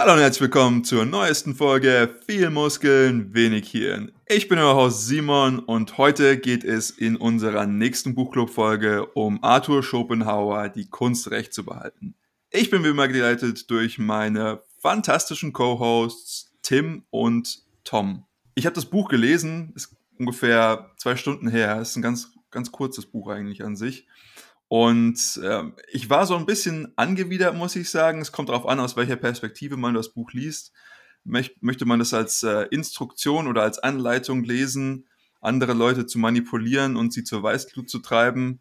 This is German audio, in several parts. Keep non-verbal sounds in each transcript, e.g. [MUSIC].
Hallo und herzlich willkommen zur neuesten Folge Viel Muskeln, wenig Hirn. Ich bin euer Host Simon und heute geht es in unserer nächsten Buchclub-Folge um Arthur Schopenhauer, die Kunst recht zu behalten. Ich bin wie immer geleitet durch meine fantastischen Co-Hosts Tim und Tom. Ich habe das Buch gelesen, ist ungefähr zwei Stunden her, ist ein ganz, ganz kurzes Buch eigentlich an sich. Und äh, ich war so ein bisschen angewidert, muss ich sagen. Es kommt darauf an, aus welcher Perspektive man das Buch liest. Möch möchte man das als äh, Instruktion oder als Anleitung lesen, andere Leute zu manipulieren und sie zur Weißglut zu treiben,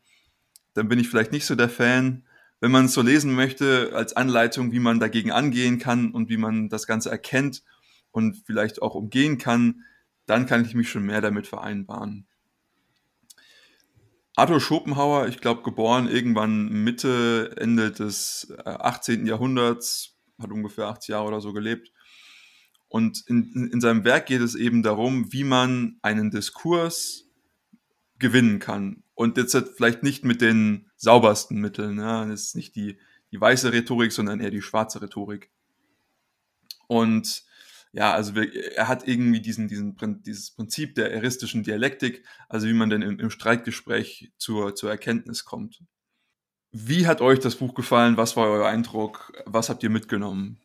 dann bin ich vielleicht nicht so der Fan. Wenn man es so lesen möchte, als Anleitung, wie man dagegen angehen kann und wie man das Ganze erkennt und vielleicht auch umgehen kann, dann kann ich mich schon mehr damit vereinbaren. Arthur Schopenhauer, ich glaube, geboren irgendwann Mitte, Ende des 18. Äh, Jahrhunderts, hat ungefähr 80 Jahre oder so gelebt. Und in, in seinem Werk geht es eben darum, wie man einen Diskurs gewinnen kann. Und jetzt vielleicht nicht mit den saubersten Mitteln. Ja? Das ist nicht die, die weiße Rhetorik, sondern eher die schwarze Rhetorik. Und ja, also wir, er hat irgendwie diesen, diesen, dieses Prinzip der eristischen Dialektik, also wie man denn im, im Streitgespräch zur, zur Erkenntnis kommt. Wie hat euch das Buch gefallen? Was war euer Eindruck? Was habt ihr mitgenommen?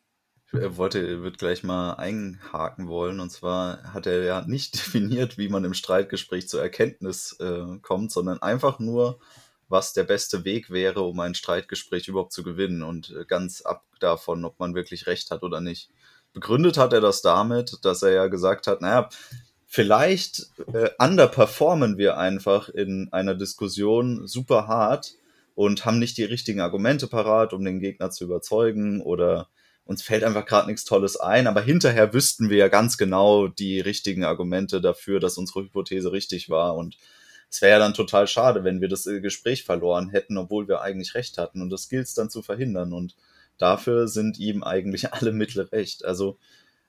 Er wollte, wird gleich mal einhaken wollen. Und zwar hat er ja nicht [LAUGHS] definiert, wie man im Streitgespräch zur Erkenntnis äh, kommt, sondern einfach nur, was der beste Weg wäre, um ein Streitgespräch überhaupt zu gewinnen und äh, ganz ab davon, ob man wirklich recht hat oder nicht. Begründet hat er das damit, dass er ja gesagt hat, naja, vielleicht äh, underperformen wir einfach in einer Diskussion super hart und haben nicht die richtigen Argumente parat, um den Gegner zu überzeugen oder uns fällt einfach gerade nichts Tolles ein, aber hinterher wüssten wir ja ganz genau die richtigen Argumente dafür, dass unsere Hypothese richtig war. Und es wäre ja dann total schade, wenn wir das äh, Gespräch verloren hätten, obwohl wir eigentlich recht hatten. Und das gilt es dann zu verhindern. Und dafür sind ihm eigentlich alle Mittel recht. Also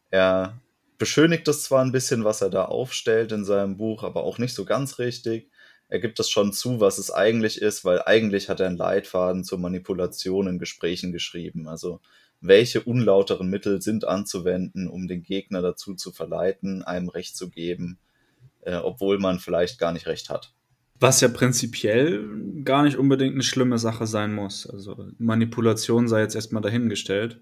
er beschönigt das zwar ein bisschen, was er da aufstellt in seinem Buch, aber auch nicht so ganz richtig. Er gibt das schon zu, was es eigentlich ist, weil eigentlich hat er einen Leitfaden zur Manipulation in Gesprächen geschrieben. Also welche unlauteren Mittel sind anzuwenden, um den Gegner dazu zu verleiten, einem Recht zu geben, äh, obwohl man vielleicht gar nicht recht hat. Was ja prinzipiell gar nicht unbedingt eine schlimme Sache sein muss. Also Manipulation sei jetzt erstmal dahingestellt,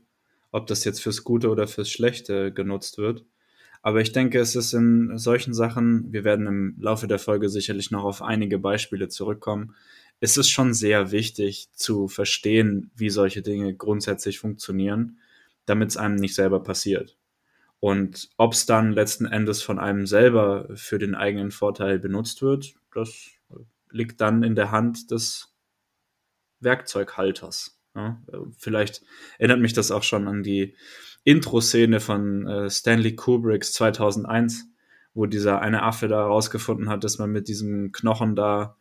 ob das jetzt fürs Gute oder fürs Schlechte genutzt wird. Aber ich denke, es ist in solchen Sachen, wir werden im Laufe der Folge sicherlich noch auf einige Beispiele zurückkommen, ist es schon sehr wichtig zu verstehen, wie solche Dinge grundsätzlich funktionieren, damit es einem nicht selber passiert. Und ob es dann letzten Endes von einem selber für den eigenen Vorteil benutzt wird, das liegt dann in der Hand des Werkzeughalters. Ja, vielleicht erinnert mich das auch schon an die Intro-Szene von äh, Stanley Kubricks 2001, wo dieser eine Affe da rausgefunden hat, dass man mit diesem Knochen da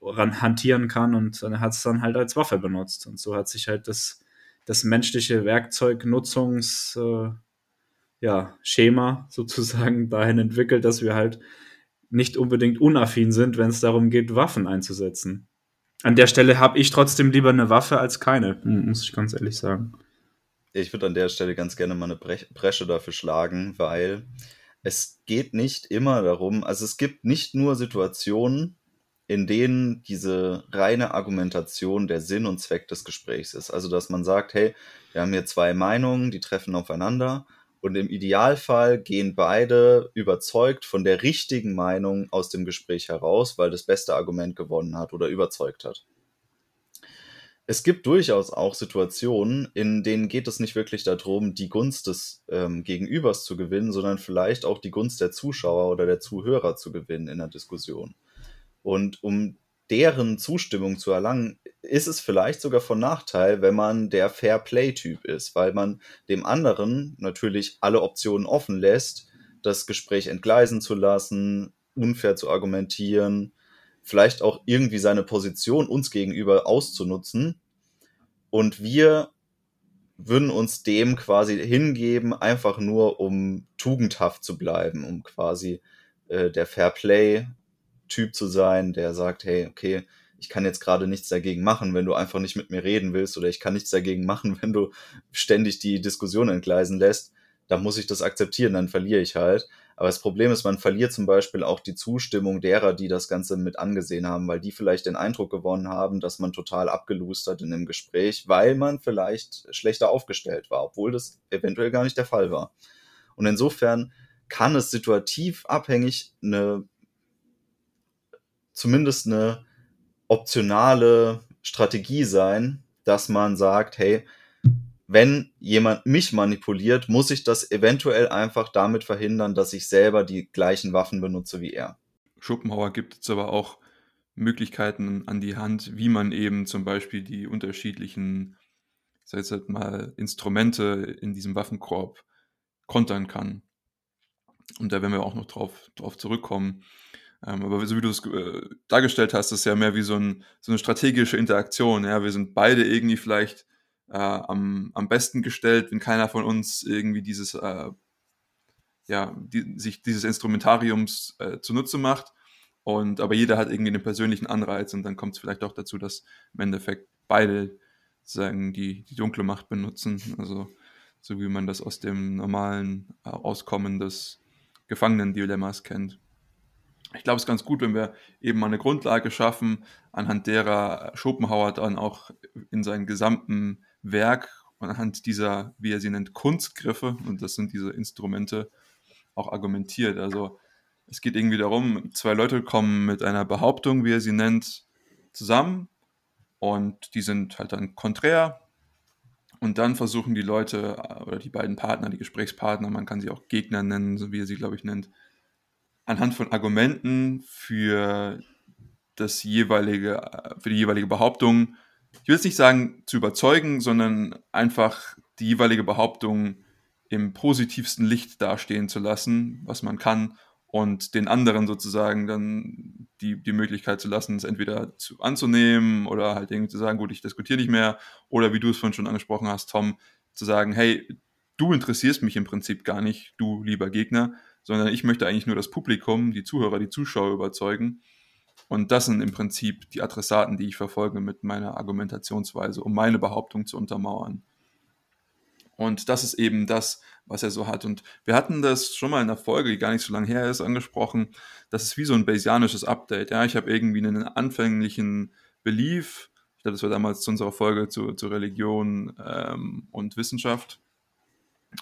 ran hantieren kann und er hat es dann halt als Waffe benutzt. Und so hat sich halt das, das menschliche Werkzeugnutzungs äh, ja, sozusagen [LAUGHS] dahin entwickelt, dass wir halt nicht unbedingt unaffin sind, wenn es darum geht, Waffen einzusetzen. An der Stelle habe ich trotzdem lieber eine Waffe als keine, muss ich ganz ehrlich sagen. Ich würde an der Stelle ganz gerne mal eine Bresche dafür schlagen, weil es geht nicht immer darum, also es gibt nicht nur Situationen, in denen diese reine Argumentation der Sinn und Zweck des Gesprächs ist. Also dass man sagt, hey, wir haben hier zwei Meinungen, die treffen aufeinander und im Idealfall gehen beide überzeugt von der richtigen Meinung aus dem Gespräch heraus, weil das beste Argument gewonnen hat oder überzeugt hat. Es gibt durchaus auch Situationen, in denen geht es nicht wirklich darum, die Gunst des ähm, Gegenübers zu gewinnen, sondern vielleicht auch die Gunst der Zuschauer oder der Zuhörer zu gewinnen in der Diskussion. Und um deren Zustimmung zu erlangen, ist es vielleicht sogar von Nachteil, wenn man der Fair Play-Typ ist, weil man dem anderen natürlich alle Optionen offen lässt, das Gespräch entgleisen zu lassen, unfair zu argumentieren, vielleicht auch irgendwie seine Position uns gegenüber auszunutzen. Und wir würden uns dem quasi hingeben, einfach nur um tugendhaft zu bleiben, um quasi äh, der Fair Play Typ zu sein, der sagt, hey, okay, ich kann jetzt gerade nichts dagegen machen, wenn du einfach nicht mit mir reden willst oder ich kann nichts dagegen machen, [LAUGHS] wenn du ständig die Diskussion entgleisen lässt, dann muss ich das akzeptieren, dann verliere ich halt. Aber das Problem ist, man verliert zum Beispiel auch die Zustimmung derer, die das Ganze mit angesehen haben, weil die vielleicht den Eindruck gewonnen haben, dass man total abgelust hat in dem Gespräch, weil man vielleicht schlechter aufgestellt war, obwohl das eventuell gar nicht der Fall war. Und insofern kann es situativ abhängig eine, zumindest eine optionale Strategie sein, dass man sagt, hey, wenn jemand mich manipuliert, muss ich das eventuell einfach damit verhindern, dass ich selber die gleichen Waffen benutze wie er. Schopenhauer gibt es aber auch Möglichkeiten an die Hand, wie man eben zum Beispiel die unterschiedlichen, sag ich jetzt mal, Instrumente in diesem Waffenkorb kontern kann. Und da werden wir auch noch drauf, drauf zurückkommen. Ähm, aber so wie du es äh, dargestellt hast, ist ja mehr wie so, ein, so eine strategische Interaktion. Ja? Wir sind beide irgendwie vielleicht äh, am, am besten gestellt, wenn keiner von uns irgendwie dieses, äh, ja, die, sich dieses Instrumentariums äh, zunutze macht. Und aber jeder hat irgendwie einen persönlichen Anreiz und dann kommt es vielleicht auch dazu, dass im Endeffekt beide sagen, die, die dunkle Macht benutzen. Also so wie man das aus dem normalen äh, Auskommen des Gefangenen-Dilemmas kennt. Ich glaube, es ist ganz gut, wenn wir eben mal eine Grundlage schaffen, anhand derer Schopenhauer dann auch in seinen gesamten Werk und anhand dieser, wie er sie nennt, Kunstgriffe, und das sind diese Instrumente, auch argumentiert. Also es geht irgendwie darum, zwei Leute kommen mit einer Behauptung, wie er sie nennt, zusammen und die sind halt dann konträr und dann versuchen die Leute oder die beiden Partner, die Gesprächspartner, man kann sie auch Gegner nennen, so wie er sie, glaube ich, nennt, anhand von Argumenten für das jeweilige, für die jeweilige Behauptung ich will jetzt nicht sagen zu überzeugen, sondern einfach die jeweilige Behauptung im positivsten Licht dastehen zu lassen, was man kann, und den anderen sozusagen dann die, die Möglichkeit zu lassen, es entweder zu, anzunehmen oder halt irgendwie zu sagen, gut, ich diskutiere nicht mehr, oder wie du es vorhin schon angesprochen hast, Tom, zu sagen, hey, du interessierst mich im Prinzip gar nicht, du lieber Gegner, sondern ich möchte eigentlich nur das Publikum, die Zuhörer, die Zuschauer überzeugen und das sind im Prinzip die Adressaten, die ich verfolge mit meiner Argumentationsweise, um meine Behauptung zu untermauern. Und das ist eben das, was er so hat. Und wir hatten das schon mal in der Folge, die gar nicht so lange her ist, angesprochen. Das ist wie so ein Bayesianisches Update. Ja, ich habe irgendwie einen anfänglichen Belief. Ich glaube, das war damals zu unserer Folge zu, zu Religion ähm, und Wissenschaft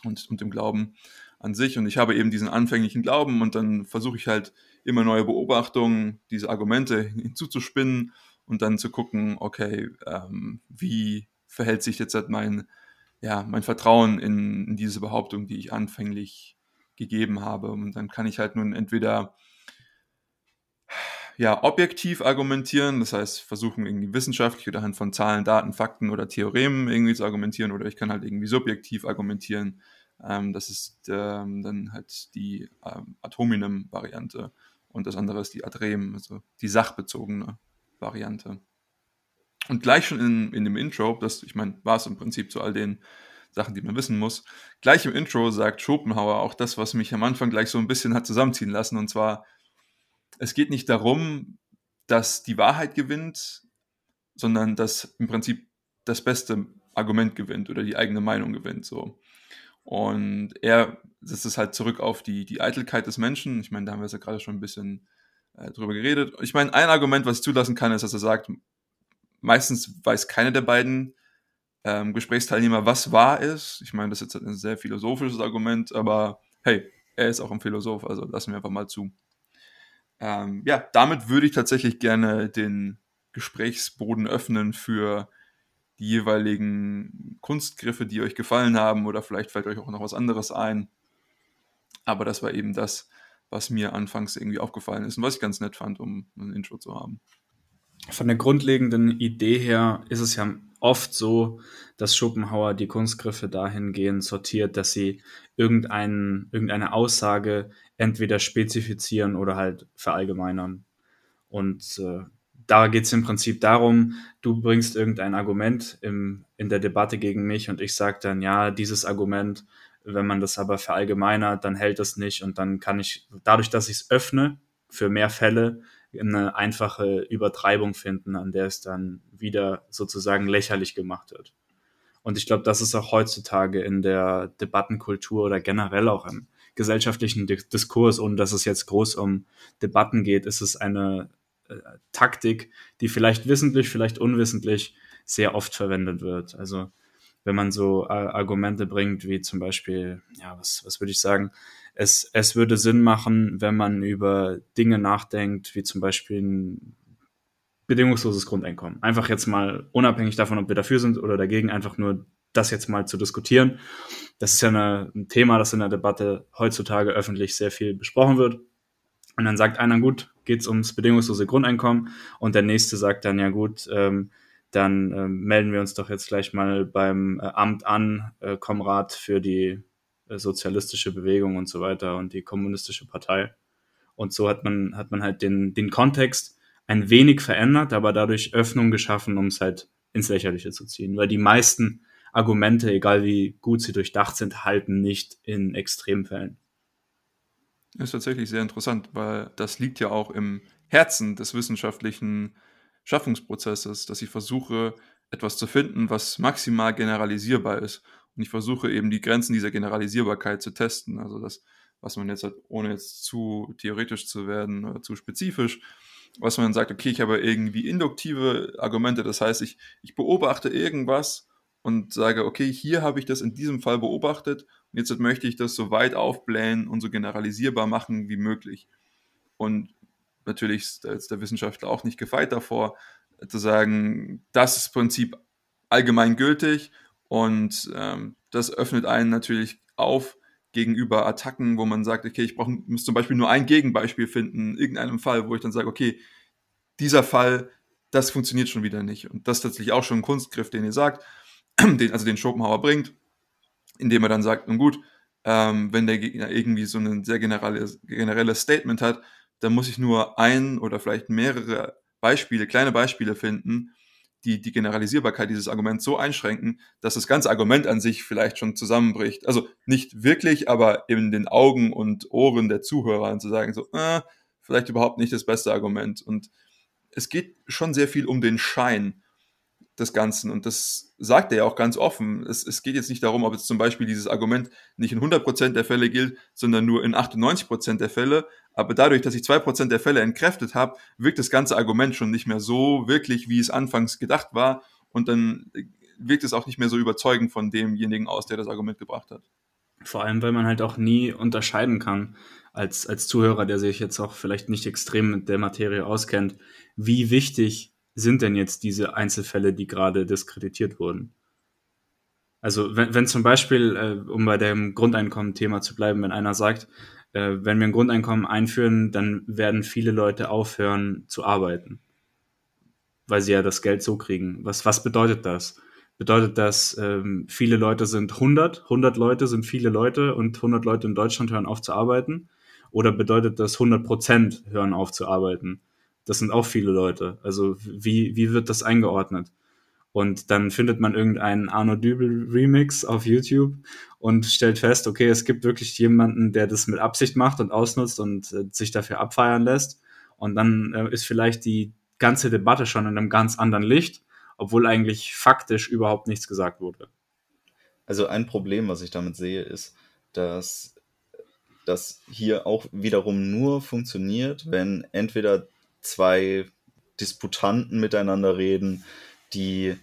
und, und dem Glauben an sich. Und ich habe eben diesen anfänglichen Glauben und dann versuche ich halt immer neue Beobachtungen, diese Argumente hinzuzuspinnen und dann zu gucken, okay, ähm, wie verhält sich jetzt halt mein, ja, mein Vertrauen in, in, diese Behauptung, die ich anfänglich gegeben habe. Und dann kann ich halt nun entweder ja, objektiv argumentieren, das heißt versuchen irgendwie wissenschaftlich oder anhand von Zahlen, Daten, Fakten oder Theoremen irgendwie zu argumentieren oder ich kann halt irgendwie subjektiv argumentieren. Ähm, das ist ähm, dann halt die ähm, Atominem-Variante und das andere ist die Adrem, also die sachbezogene Variante. Und gleich schon in, in dem Intro, das, ich meine, war es im Prinzip zu all den Sachen, die man wissen muss, gleich im Intro sagt Schopenhauer auch das, was mich am Anfang gleich so ein bisschen hat zusammenziehen lassen, und zwar, es geht nicht darum, dass die Wahrheit gewinnt, sondern dass im Prinzip das beste Argument gewinnt oder die eigene Meinung gewinnt. So. Und er setzt es halt zurück auf die, die Eitelkeit des Menschen. Ich meine, da haben wir es ja gerade schon ein bisschen äh, drüber geredet. Ich meine, ein Argument, was ich zulassen kann, ist, dass er sagt, meistens weiß keiner der beiden ähm, Gesprächsteilnehmer, was wahr ist. Ich meine, das ist jetzt ein sehr philosophisches Argument, aber hey, er ist auch ein Philosoph, also lassen wir einfach mal zu. Ähm, ja, damit würde ich tatsächlich gerne den Gesprächsboden öffnen für die jeweiligen Kunstgriffe, die euch gefallen haben oder vielleicht fällt euch auch noch was anderes ein. Aber das war eben das, was mir anfangs irgendwie aufgefallen ist und was ich ganz nett fand, um ein Intro zu haben. Von der grundlegenden Idee her ist es ja oft so, dass Schopenhauer die Kunstgriffe dahingehend sortiert, dass sie irgendein, irgendeine Aussage entweder spezifizieren oder halt verallgemeinern. Und äh, da geht es im Prinzip darum, du bringst irgendein Argument im, in der Debatte gegen mich und ich sage dann, ja, dieses Argument, wenn man das aber verallgemeinert, dann hält das nicht und dann kann ich, dadurch, dass ich es öffne für mehr Fälle, eine einfache Übertreibung finden, an der es dann wieder sozusagen lächerlich gemacht wird. Und ich glaube, das ist auch heutzutage in der Debattenkultur oder generell auch im gesellschaftlichen Diskurs, ohne dass es jetzt groß um Debatten geht, ist es eine äh, Taktik, die vielleicht wissentlich, vielleicht unwissentlich sehr oft verwendet wird. Also wenn man so äh, Argumente bringt, wie zum Beispiel, ja, was, was würde ich sagen, es, es würde Sinn machen, wenn man über Dinge nachdenkt, wie zum Beispiel ein bedingungsloses Grundeinkommen. Einfach jetzt mal unabhängig davon, ob wir dafür sind oder dagegen, einfach nur das jetzt mal zu diskutieren. Das ist ja eine, ein Thema, das in der Debatte heutzutage öffentlich sehr viel besprochen wird. Und dann sagt einer, gut, geht's ums bedingungslose Grundeinkommen und der nächste sagt dann, ja gut, ähm, dann äh, melden wir uns doch jetzt gleich mal beim äh, Amt an, äh, Komrat für die äh, sozialistische Bewegung und so weiter und die kommunistische Partei. Und so hat man, hat man halt den, den Kontext ein wenig verändert, aber dadurch Öffnung geschaffen, um es halt ins Lächerliche zu ziehen. Weil die meisten Argumente, egal wie gut sie durchdacht sind, halten nicht in Extremfällen. Ist tatsächlich sehr interessant, weil das liegt ja auch im Herzen des wissenschaftlichen Schaffungsprozesses, dass ich versuche, etwas zu finden, was maximal generalisierbar ist. Und ich versuche eben die Grenzen dieser Generalisierbarkeit zu testen. Also das, was man jetzt hat, ohne jetzt zu theoretisch zu werden oder zu spezifisch, was man sagt, okay, ich habe irgendwie induktive Argumente, das heißt, ich, ich beobachte irgendwas und sage, okay, hier habe ich das in diesem Fall beobachtet und jetzt möchte ich das so weit aufblähen und so generalisierbar machen wie möglich. Und natürlich ist der Wissenschaftler auch nicht gefeit davor, zu sagen, das ist Prinzip allgemein gültig und ähm, das öffnet einen natürlich auf gegenüber Attacken, wo man sagt, okay, ich brauche, muss zum Beispiel nur ein Gegenbeispiel finden, in irgendeinem Fall, wo ich dann sage, okay, dieser Fall, das funktioniert schon wieder nicht. Und das ist tatsächlich auch schon ein Kunstgriff, den ihr sagt, [CLEARS THROAT] den, also den Schopenhauer bringt, indem er dann sagt, nun gut, ähm, wenn der Gegner irgendwie so ein sehr generelles, generelles Statement hat, dann muss ich nur ein oder vielleicht mehrere Beispiele, kleine Beispiele finden, die die Generalisierbarkeit dieses Arguments so einschränken, dass das ganze Argument an sich vielleicht schon zusammenbricht. Also nicht wirklich, aber in den Augen und Ohren der Zuhörer zu sagen, so, äh, vielleicht überhaupt nicht das beste Argument. Und es geht schon sehr viel um den Schein des Ganzen. Und das sagt er ja auch ganz offen. Es, es geht jetzt nicht darum, ob jetzt zum Beispiel dieses Argument nicht in 100% der Fälle gilt, sondern nur in 98% der Fälle. Aber dadurch, dass ich 2% der Fälle entkräftet habe, wirkt das ganze Argument schon nicht mehr so wirklich, wie es anfangs gedacht war. Und dann wirkt es auch nicht mehr so überzeugend von demjenigen aus, der das Argument gebracht hat. Vor allem, weil man halt auch nie unterscheiden kann, als, als Zuhörer, der sich jetzt auch vielleicht nicht extrem mit der Materie auskennt, wie wichtig sind denn jetzt diese Einzelfälle, die gerade diskreditiert wurden? Also wenn, wenn zum Beispiel, äh, um bei dem Grundeinkommen-Thema zu bleiben, wenn einer sagt, äh, wenn wir ein Grundeinkommen einführen, dann werden viele Leute aufhören zu arbeiten, weil sie ja das Geld so kriegen. Was, was bedeutet das? Bedeutet das, ähm, viele Leute sind 100, 100 Leute sind viele Leute und 100 Leute in Deutschland hören auf zu arbeiten? Oder bedeutet das 100 Prozent hören auf zu arbeiten? Das sind auch viele Leute. Also wie, wie wird das eingeordnet? Und dann findet man irgendeinen Arno Dübel Remix auf YouTube und stellt fest, okay, es gibt wirklich jemanden, der das mit Absicht macht und ausnutzt und äh, sich dafür abfeiern lässt. Und dann äh, ist vielleicht die ganze Debatte schon in einem ganz anderen Licht, obwohl eigentlich faktisch überhaupt nichts gesagt wurde. Also ein Problem, was ich damit sehe, ist, dass das hier auch wiederum nur funktioniert, wenn entweder zwei Disputanten miteinander reden, die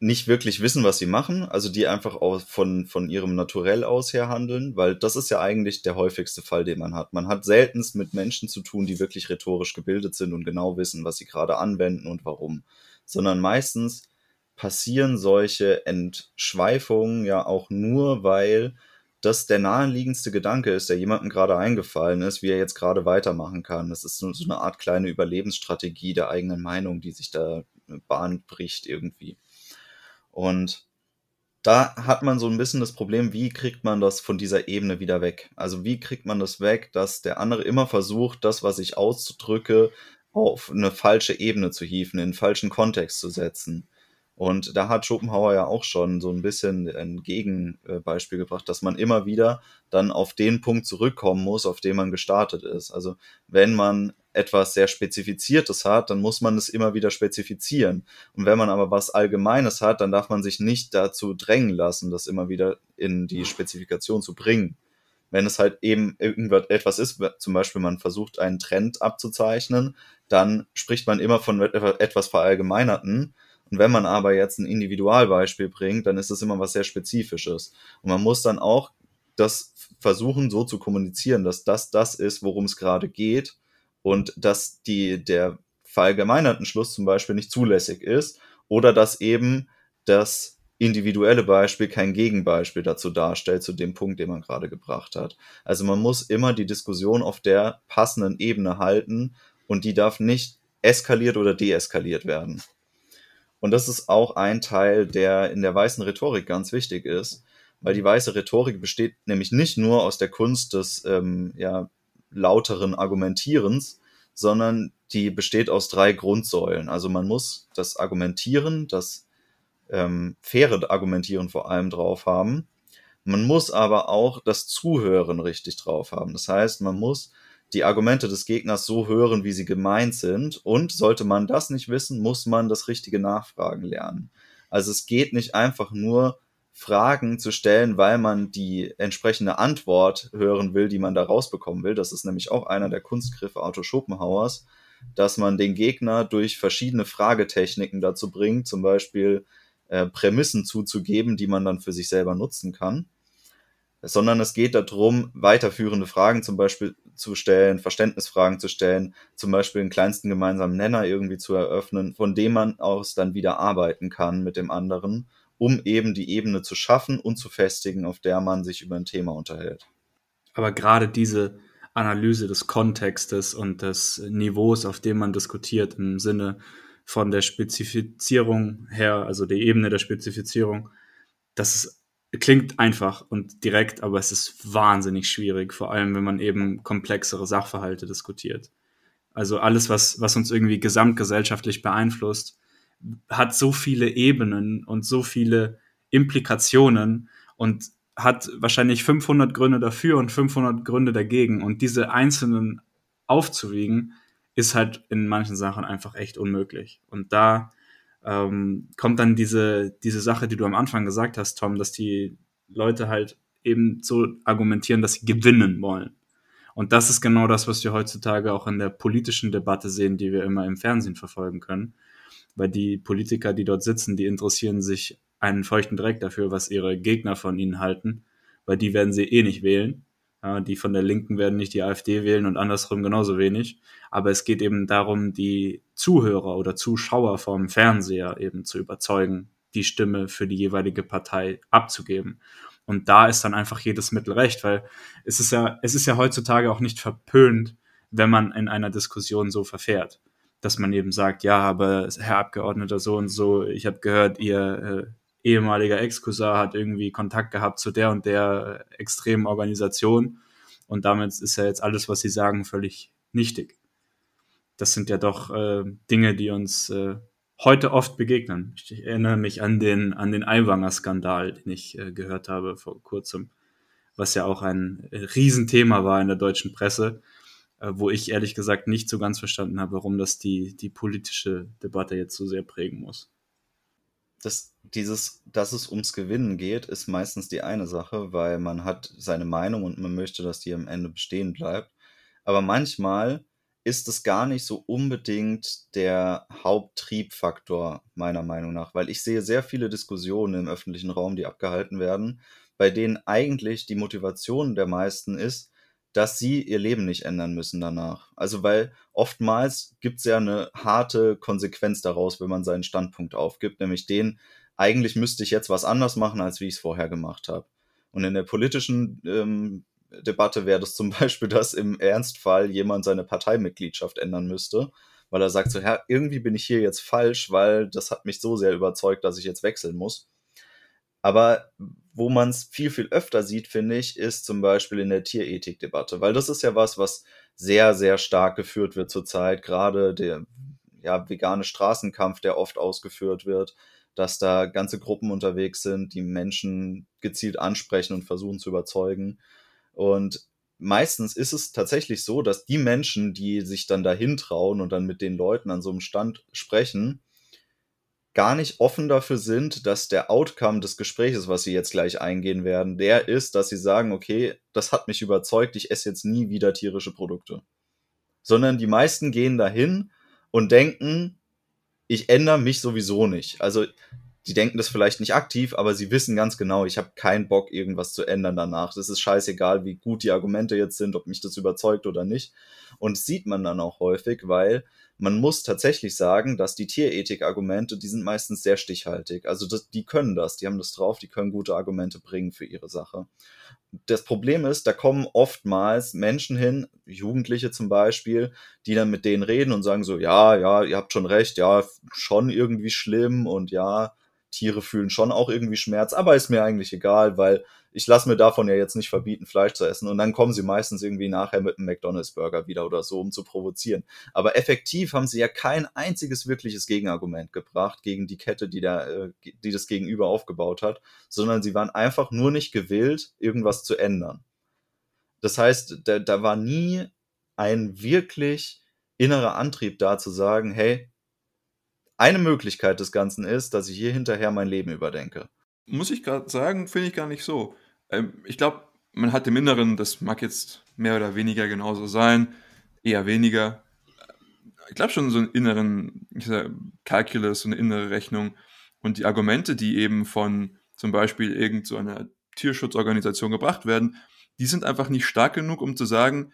nicht wirklich wissen, was sie machen, also die einfach auch von, von ihrem Naturell aus her handeln, weil das ist ja eigentlich der häufigste Fall, den man hat. Man hat seltenst mit Menschen zu tun, die wirklich rhetorisch gebildet sind und genau wissen, was sie gerade anwenden und warum, sondern meistens passieren solche Entschweifungen ja auch nur, weil das der naheliegendste Gedanke ist, der jemandem gerade eingefallen ist, wie er jetzt gerade weitermachen kann. Das ist so, so eine Art kleine Überlebensstrategie der eigenen Meinung, die sich da Bahn bricht irgendwie. Und da hat man so ein bisschen das Problem, wie kriegt man das von dieser Ebene wieder weg? Also wie kriegt man das weg, dass der andere immer versucht, das, was ich auszudrücke, auf eine falsche Ebene zu hieven, in einen falschen Kontext zu setzen. Und da hat Schopenhauer ja auch schon so ein bisschen ein Gegenbeispiel gebracht, dass man immer wieder dann auf den Punkt zurückkommen muss, auf den man gestartet ist. Also wenn man etwas sehr Spezifiziertes hat, dann muss man es immer wieder spezifizieren. Und wenn man aber was Allgemeines hat, dann darf man sich nicht dazu drängen lassen, das immer wieder in die Spezifikation zu bringen. Wenn es halt eben irgendetwas ist, zum Beispiel man versucht einen Trend abzuzeichnen, dann spricht man immer von etwas Verallgemeinerten. Und wenn man aber jetzt ein Individualbeispiel bringt, dann ist es immer was sehr Spezifisches. Und man muss dann auch das versuchen so zu kommunizieren, dass das das ist, worum es gerade geht und dass die, der verallgemeinerten Schluss zum Beispiel nicht zulässig ist oder dass eben das individuelle Beispiel kein Gegenbeispiel dazu darstellt, zu dem Punkt, den man gerade gebracht hat. Also man muss immer die Diskussion auf der passenden Ebene halten und die darf nicht eskaliert oder deeskaliert werden. Und das ist auch ein Teil, der in der weißen Rhetorik ganz wichtig ist, weil die weiße Rhetorik besteht nämlich nicht nur aus der Kunst des ähm, ja, lauteren Argumentierens, sondern die besteht aus drei Grundsäulen. Also man muss das Argumentieren, das ähm, faire Argumentieren vor allem drauf haben. Man muss aber auch das Zuhören richtig drauf haben. Das heißt, man muss die Argumente des Gegners so hören, wie sie gemeint sind. Und sollte man das nicht wissen, muss man das richtige Nachfragen lernen. Also es geht nicht einfach nur Fragen zu stellen, weil man die entsprechende Antwort hören will, die man da rausbekommen will. Das ist nämlich auch einer der Kunstgriffe Otto Schopenhauers, dass man den Gegner durch verschiedene Fragetechniken dazu bringt, zum Beispiel äh, Prämissen zuzugeben, die man dann für sich selber nutzen kann. Sondern es geht darum, weiterführende Fragen zum Beispiel zu stellen, Verständnisfragen zu stellen, zum Beispiel den kleinsten gemeinsamen Nenner irgendwie zu eröffnen, von dem man aus dann wieder arbeiten kann mit dem anderen um eben die Ebene zu schaffen und zu festigen, auf der man sich über ein Thema unterhält. Aber gerade diese Analyse des Kontextes und des Niveaus, auf dem man diskutiert, im Sinne von der Spezifizierung her, also die Ebene der Spezifizierung, das ist, klingt einfach und direkt, aber es ist wahnsinnig schwierig, vor allem wenn man eben komplexere Sachverhalte diskutiert. Also alles, was, was uns irgendwie gesamtgesellschaftlich beeinflusst, hat so viele Ebenen und so viele Implikationen und hat wahrscheinlich 500 Gründe dafür und 500 Gründe dagegen. Und diese einzelnen aufzuwiegen, ist halt in manchen Sachen einfach echt unmöglich. Und da ähm, kommt dann diese, diese Sache, die du am Anfang gesagt hast, Tom, dass die Leute halt eben so argumentieren, dass sie gewinnen wollen. Und das ist genau das, was wir heutzutage auch in der politischen Debatte sehen, die wir immer im Fernsehen verfolgen können weil die Politiker, die dort sitzen, die interessieren sich einen feuchten Dreck dafür, was ihre Gegner von ihnen halten, weil die werden sie eh nicht wählen. Ja, die von der Linken werden nicht die AfD wählen und andersrum genauso wenig. Aber es geht eben darum, die Zuhörer oder Zuschauer vom Fernseher eben zu überzeugen, die Stimme für die jeweilige Partei abzugeben. Und da ist dann einfach jedes Mittel recht, weil es ist ja, es ist ja heutzutage auch nicht verpönt, wenn man in einer Diskussion so verfährt dass man eben sagt, ja, aber Herr Abgeordneter so und so, ich habe gehört, Ihr äh, ehemaliger Ex-Cousin hat irgendwie Kontakt gehabt zu der und der extremen Organisation und damit ist ja jetzt alles, was Sie sagen, völlig nichtig. Das sind ja doch äh, Dinge, die uns äh, heute oft begegnen. Ich erinnere mich an den, an den Aiwanger-Skandal, den ich äh, gehört habe vor kurzem, was ja auch ein äh, Riesenthema war in der deutschen Presse äh, wo ich ehrlich gesagt nicht so ganz verstanden habe, warum das die, die politische Debatte jetzt so sehr prägen muss. Das, dieses, dass es ums Gewinnen geht, ist meistens die eine Sache, weil man hat seine Meinung und man möchte, dass die am Ende bestehen bleibt. Aber manchmal ist es gar nicht so unbedingt der Haupttriebfaktor, meiner Meinung nach, weil ich sehe sehr viele Diskussionen im öffentlichen Raum, die abgehalten werden, bei denen eigentlich die Motivation der meisten ist, dass sie ihr Leben nicht ändern müssen danach. Also weil oftmals gibt es ja eine harte Konsequenz daraus, wenn man seinen Standpunkt aufgibt, nämlich den, eigentlich müsste ich jetzt was anders machen, als wie ich es vorher gemacht habe. Und in der politischen ähm, Debatte wäre das zum [LAUGHS] Beispiel, dass im Ernstfall jemand seine Parteimitgliedschaft ändern müsste, weil er sagt so, ja, irgendwie bin ich hier jetzt falsch, weil das hat mich so sehr überzeugt, dass ich jetzt wechseln muss. Aber wo man es viel, viel öfter sieht, finde ich, ist zum Beispiel in der Tierethik-Debatte, weil das ist ja was, was sehr, sehr stark geführt wird zurzeit, gerade der ja, vegane Straßenkampf, der oft ausgeführt wird, dass da ganze Gruppen unterwegs sind, die Menschen gezielt ansprechen und versuchen zu überzeugen. Und meistens ist es tatsächlich so, dass die Menschen, die sich dann dahin trauen und dann mit den Leuten an so einem Stand sprechen, gar nicht offen dafür sind, dass der Outcome des Gesprächs, was sie jetzt gleich eingehen werden, der ist, dass sie sagen, okay, das hat mich überzeugt, ich esse jetzt nie wieder tierische Produkte. Sondern die meisten gehen dahin und denken, ich ändere mich sowieso nicht. Also die denken das vielleicht nicht aktiv, aber sie wissen ganz genau, ich habe keinen Bock, irgendwas zu ändern danach. Das ist scheißegal, wie gut die Argumente jetzt sind, ob mich das überzeugt oder nicht. Und das sieht man dann auch häufig, weil man muss tatsächlich sagen, dass die Tierethik-Argumente, die sind meistens sehr stichhaltig. Also das, die können das, die haben das drauf, die können gute Argumente bringen für ihre Sache. Das Problem ist, da kommen oftmals Menschen hin, Jugendliche zum Beispiel, die dann mit denen reden und sagen so, ja, ja, ihr habt schon recht, ja, schon irgendwie schlimm und ja, Tiere fühlen schon auch irgendwie Schmerz, aber ist mir eigentlich egal, weil ich lasse mir davon ja jetzt nicht verbieten, Fleisch zu essen. Und dann kommen sie meistens irgendwie nachher mit einem McDonalds-Burger wieder oder so, um zu provozieren. Aber effektiv haben sie ja kein einziges wirkliches Gegenargument gebracht gegen die Kette, die, da, äh, die das Gegenüber aufgebaut hat, sondern sie waren einfach nur nicht gewillt, irgendwas zu ändern. Das heißt, da, da war nie ein wirklich innerer Antrieb da zu sagen, hey, eine Möglichkeit des Ganzen ist, dass ich hier hinterher mein Leben überdenke. Muss ich gerade sagen, finde ich gar nicht so. Ähm, ich glaube, man hat im Inneren, das mag jetzt mehr oder weniger genauso sein, eher weniger. Ich glaube schon so einen inneren Calculus, so eine innere Rechnung. Und die Argumente, die eben von zum Beispiel irgendeiner so Tierschutzorganisation gebracht werden, die sind einfach nicht stark genug, um zu sagen,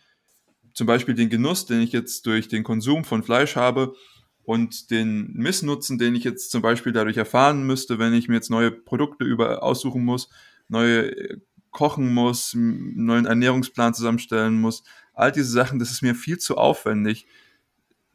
zum Beispiel den Genuss, den ich jetzt durch den Konsum von Fleisch habe und den Missnutzen, den ich jetzt zum Beispiel dadurch erfahren müsste, wenn ich mir jetzt neue Produkte über aussuchen muss, neue äh, kochen muss, einen neuen Ernährungsplan zusammenstellen muss. All diese Sachen, das ist mir viel zu aufwendig.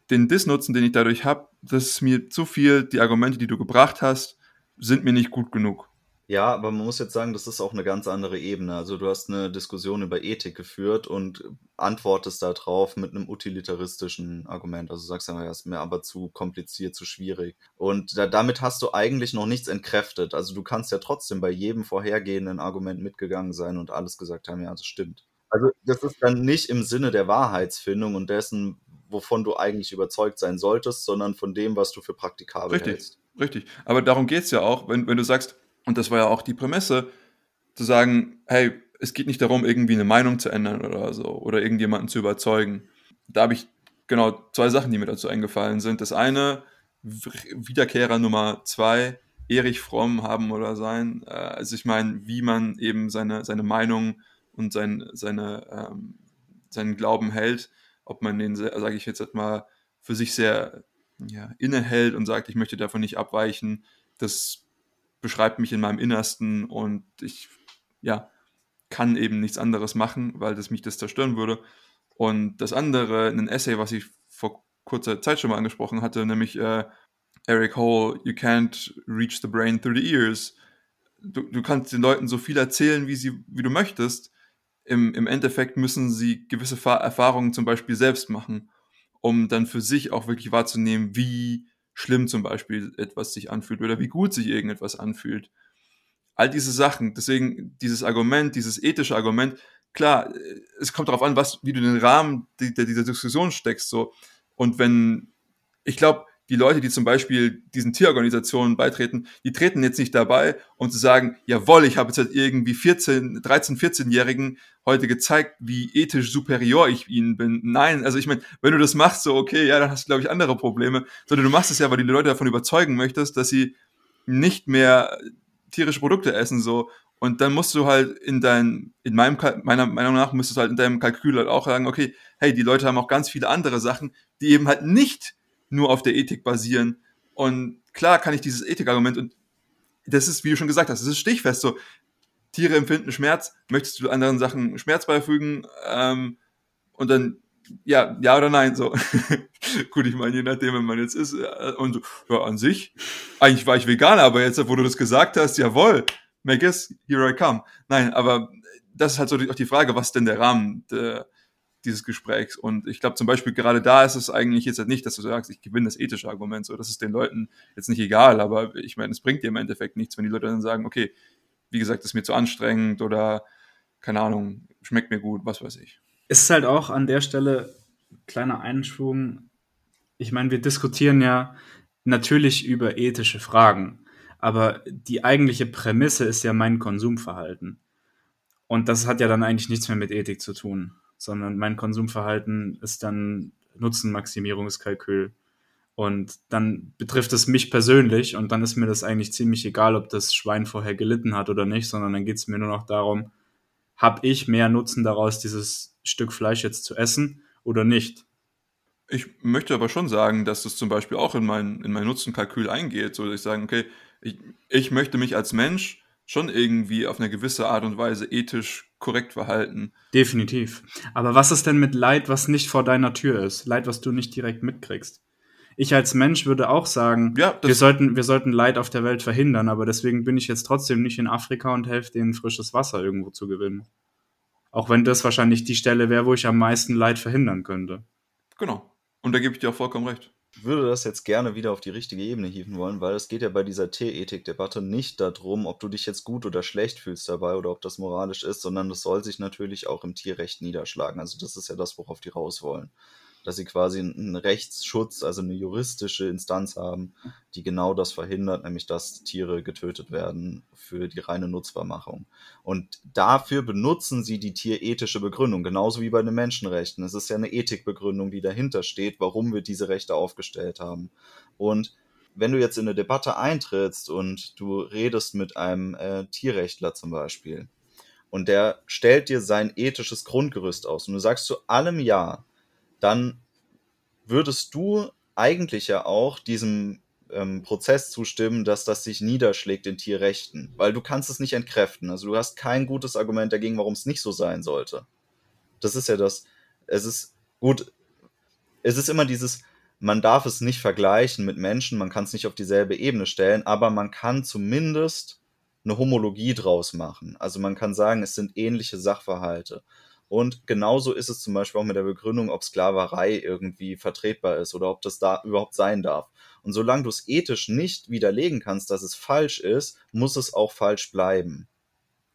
Den Disnutzen, den ich dadurch habe, das ist mir zu viel. Die Argumente, die du gebracht hast, sind mir nicht gut genug. Ja, aber man muss jetzt sagen, das ist auch eine ganz andere Ebene. Also du hast eine Diskussion über Ethik geführt und antwortest darauf mit einem utilitaristischen Argument. Also du sagst ja, es ist mir aber zu kompliziert, zu schwierig. Und da, damit hast du eigentlich noch nichts entkräftet. Also du kannst ja trotzdem bei jedem vorhergehenden Argument mitgegangen sein und alles gesagt haben, ja, das stimmt. Also das ist dann nicht im Sinne der Wahrheitsfindung und dessen, wovon du eigentlich überzeugt sein solltest, sondern von dem, was du für praktikabel richtig, hältst. Richtig. Aber darum geht es ja auch, wenn, wenn du sagst, und das war ja auch die Prämisse, zu sagen, hey, es geht nicht darum, irgendwie eine Meinung zu ändern oder so, oder irgendjemanden zu überzeugen. Da habe ich genau zwei Sachen, die mir dazu eingefallen sind. Das eine, Wiederkehrer Nummer zwei, Erich Fromm haben oder sein. Äh, also ich meine, wie man eben seine, seine Meinung und sein, seine, ähm, seinen Glauben hält, ob man den, sage ich jetzt mal, für sich sehr ja, innehält und sagt, ich möchte davon nicht abweichen. Das beschreibt mich in meinem Innersten und ich, ja, kann eben nichts anderes machen, weil das mich das zerstören würde. Und das andere, ein Essay, was ich vor kurzer Zeit schon mal angesprochen hatte, nämlich äh, Eric Hole, You can't reach the brain through the ears. Du, du kannst den Leuten so viel erzählen, wie, sie, wie du möchtest. Im, Im Endeffekt müssen sie gewisse Erfahrungen zum Beispiel selbst machen, um dann für sich auch wirklich wahrzunehmen, wie schlimm zum Beispiel etwas sich anfühlt oder wie gut sich irgendetwas anfühlt. All diese Sachen, deswegen dieses Argument, dieses ethische Argument, klar, es kommt darauf an, was, wie du den Rahmen dieser Diskussion steckst, so. Und wenn, ich glaube, die Leute, die zum Beispiel diesen Tierorganisationen beitreten, die treten jetzt nicht dabei, um zu sagen, jawohl, ich habe jetzt halt irgendwie 14, 13, 14-Jährigen heute gezeigt, wie ethisch superior ich ihnen bin. Nein, also ich meine, wenn du das machst, so okay, ja, dann hast du, glaube ich, andere Probleme. Sondern du machst es ja, weil du die Leute davon überzeugen möchtest, dass sie nicht mehr tierische Produkte essen, so. Und dann musst du halt in dein, in meinem, meiner Meinung nach, müsstest du halt in deinem Kalkül halt auch sagen, okay, hey, die Leute haben auch ganz viele andere Sachen, die eben halt nicht nur auf der Ethik basieren. Und klar kann ich dieses Ethikargument und das ist, wie du schon gesagt hast, das ist stichfest so. Tiere empfinden Schmerz, möchtest du anderen Sachen Schmerz beifügen? Ähm, und dann, ja, ja oder nein, so. [LAUGHS] Gut, ich meine, je nachdem, wenn man jetzt ist, äh, und so, ja, an sich, eigentlich war ich Veganer, aber jetzt, wo du das gesagt hast, jawohl, make guess, here I come. Nein, aber das ist halt so die, auch die Frage, was ist denn der Rahmen der, dieses Gesprächs. Und ich glaube zum Beispiel gerade da ist es eigentlich jetzt halt nicht, dass du sagst, ich gewinne das ethische Argument. So, das ist den Leuten jetzt nicht egal, aber ich meine, es bringt dir im Endeffekt nichts, wenn die Leute dann sagen, okay, wie gesagt, das ist mir zu anstrengend oder keine Ahnung, schmeckt mir gut, was weiß ich. Es ist halt auch an der Stelle, kleiner Einschwung, ich meine, wir diskutieren ja natürlich über ethische Fragen, aber die eigentliche Prämisse ist ja mein Konsumverhalten. Und das hat ja dann eigentlich nichts mehr mit Ethik zu tun, sondern mein Konsumverhalten ist dann Nutzenmaximierungskalkül. Und dann betrifft es mich persönlich und dann ist mir das eigentlich ziemlich egal, ob das Schwein vorher gelitten hat oder nicht, sondern dann geht es mir nur noch darum, habe ich mehr Nutzen daraus, dieses Stück Fleisch jetzt zu essen oder nicht? Ich möchte aber schon sagen, dass das zum Beispiel auch in mein, in mein Nutzenkalkül eingeht, so dass ich sage, okay, ich, ich möchte mich als Mensch schon irgendwie auf eine gewisse Art und Weise ethisch korrekt verhalten. Definitiv. Aber was ist denn mit Leid, was nicht vor deiner Tür ist? Leid, was du nicht direkt mitkriegst? Ich als Mensch würde auch sagen, Ja, wir, sollten, wir sollten Leid auf der Welt verhindern, aber deswegen bin ich jetzt trotzdem nicht in Afrika und helfe denen frisches Wasser irgendwo zu gewinnen. Auch wenn das wahrscheinlich die Stelle wäre, wo ich am meisten Leid verhindern könnte. Genau. Und da gebe ich dir auch vollkommen recht. Würde das jetzt gerne wieder auf die richtige Ebene hieven wollen, weil es geht ja bei dieser Tierethik-Debatte nicht darum, ob du dich jetzt gut oder schlecht fühlst dabei oder ob das moralisch ist, sondern das soll sich natürlich auch im Tierrecht niederschlagen. Also das ist ja das, worauf die raus wollen. Dass sie quasi einen Rechtsschutz, also eine juristische Instanz haben, die genau das verhindert, nämlich dass Tiere getötet werden für die reine Nutzbarmachung. Und dafür benutzen sie die tierethische Begründung, genauso wie bei den Menschenrechten. Es ist ja eine Ethikbegründung, die dahinter steht, warum wir diese Rechte aufgestellt haben. Und wenn du jetzt in eine Debatte eintrittst und du redest mit einem äh, Tierrechtler zum Beispiel und der stellt dir sein ethisches Grundgerüst aus und du sagst zu allem Ja, dann würdest du eigentlich ja auch diesem ähm, Prozess zustimmen, dass das sich niederschlägt in Tierrechten, weil du kannst es nicht entkräften. Also du hast kein gutes Argument dagegen, warum es nicht so sein sollte. Das ist ja das. Es ist gut. Es ist immer dieses, man darf es nicht vergleichen mit Menschen, man kann es nicht auf dieselbe Ebene stellen, aber man kann zumindest eine Homologie draus machen. Also man kann sagen, es sind ähnliche Sachverhalte. Und genauso ist es zum Beispiel auch mit der Begründung, ob Sklaverei irgendwie vertretbar ist oder ob das da überhaupt sein darf. Und solange du es ethisch nicht widerlegen kannst, dass es falsch ist, muss es auch falsch bleiben.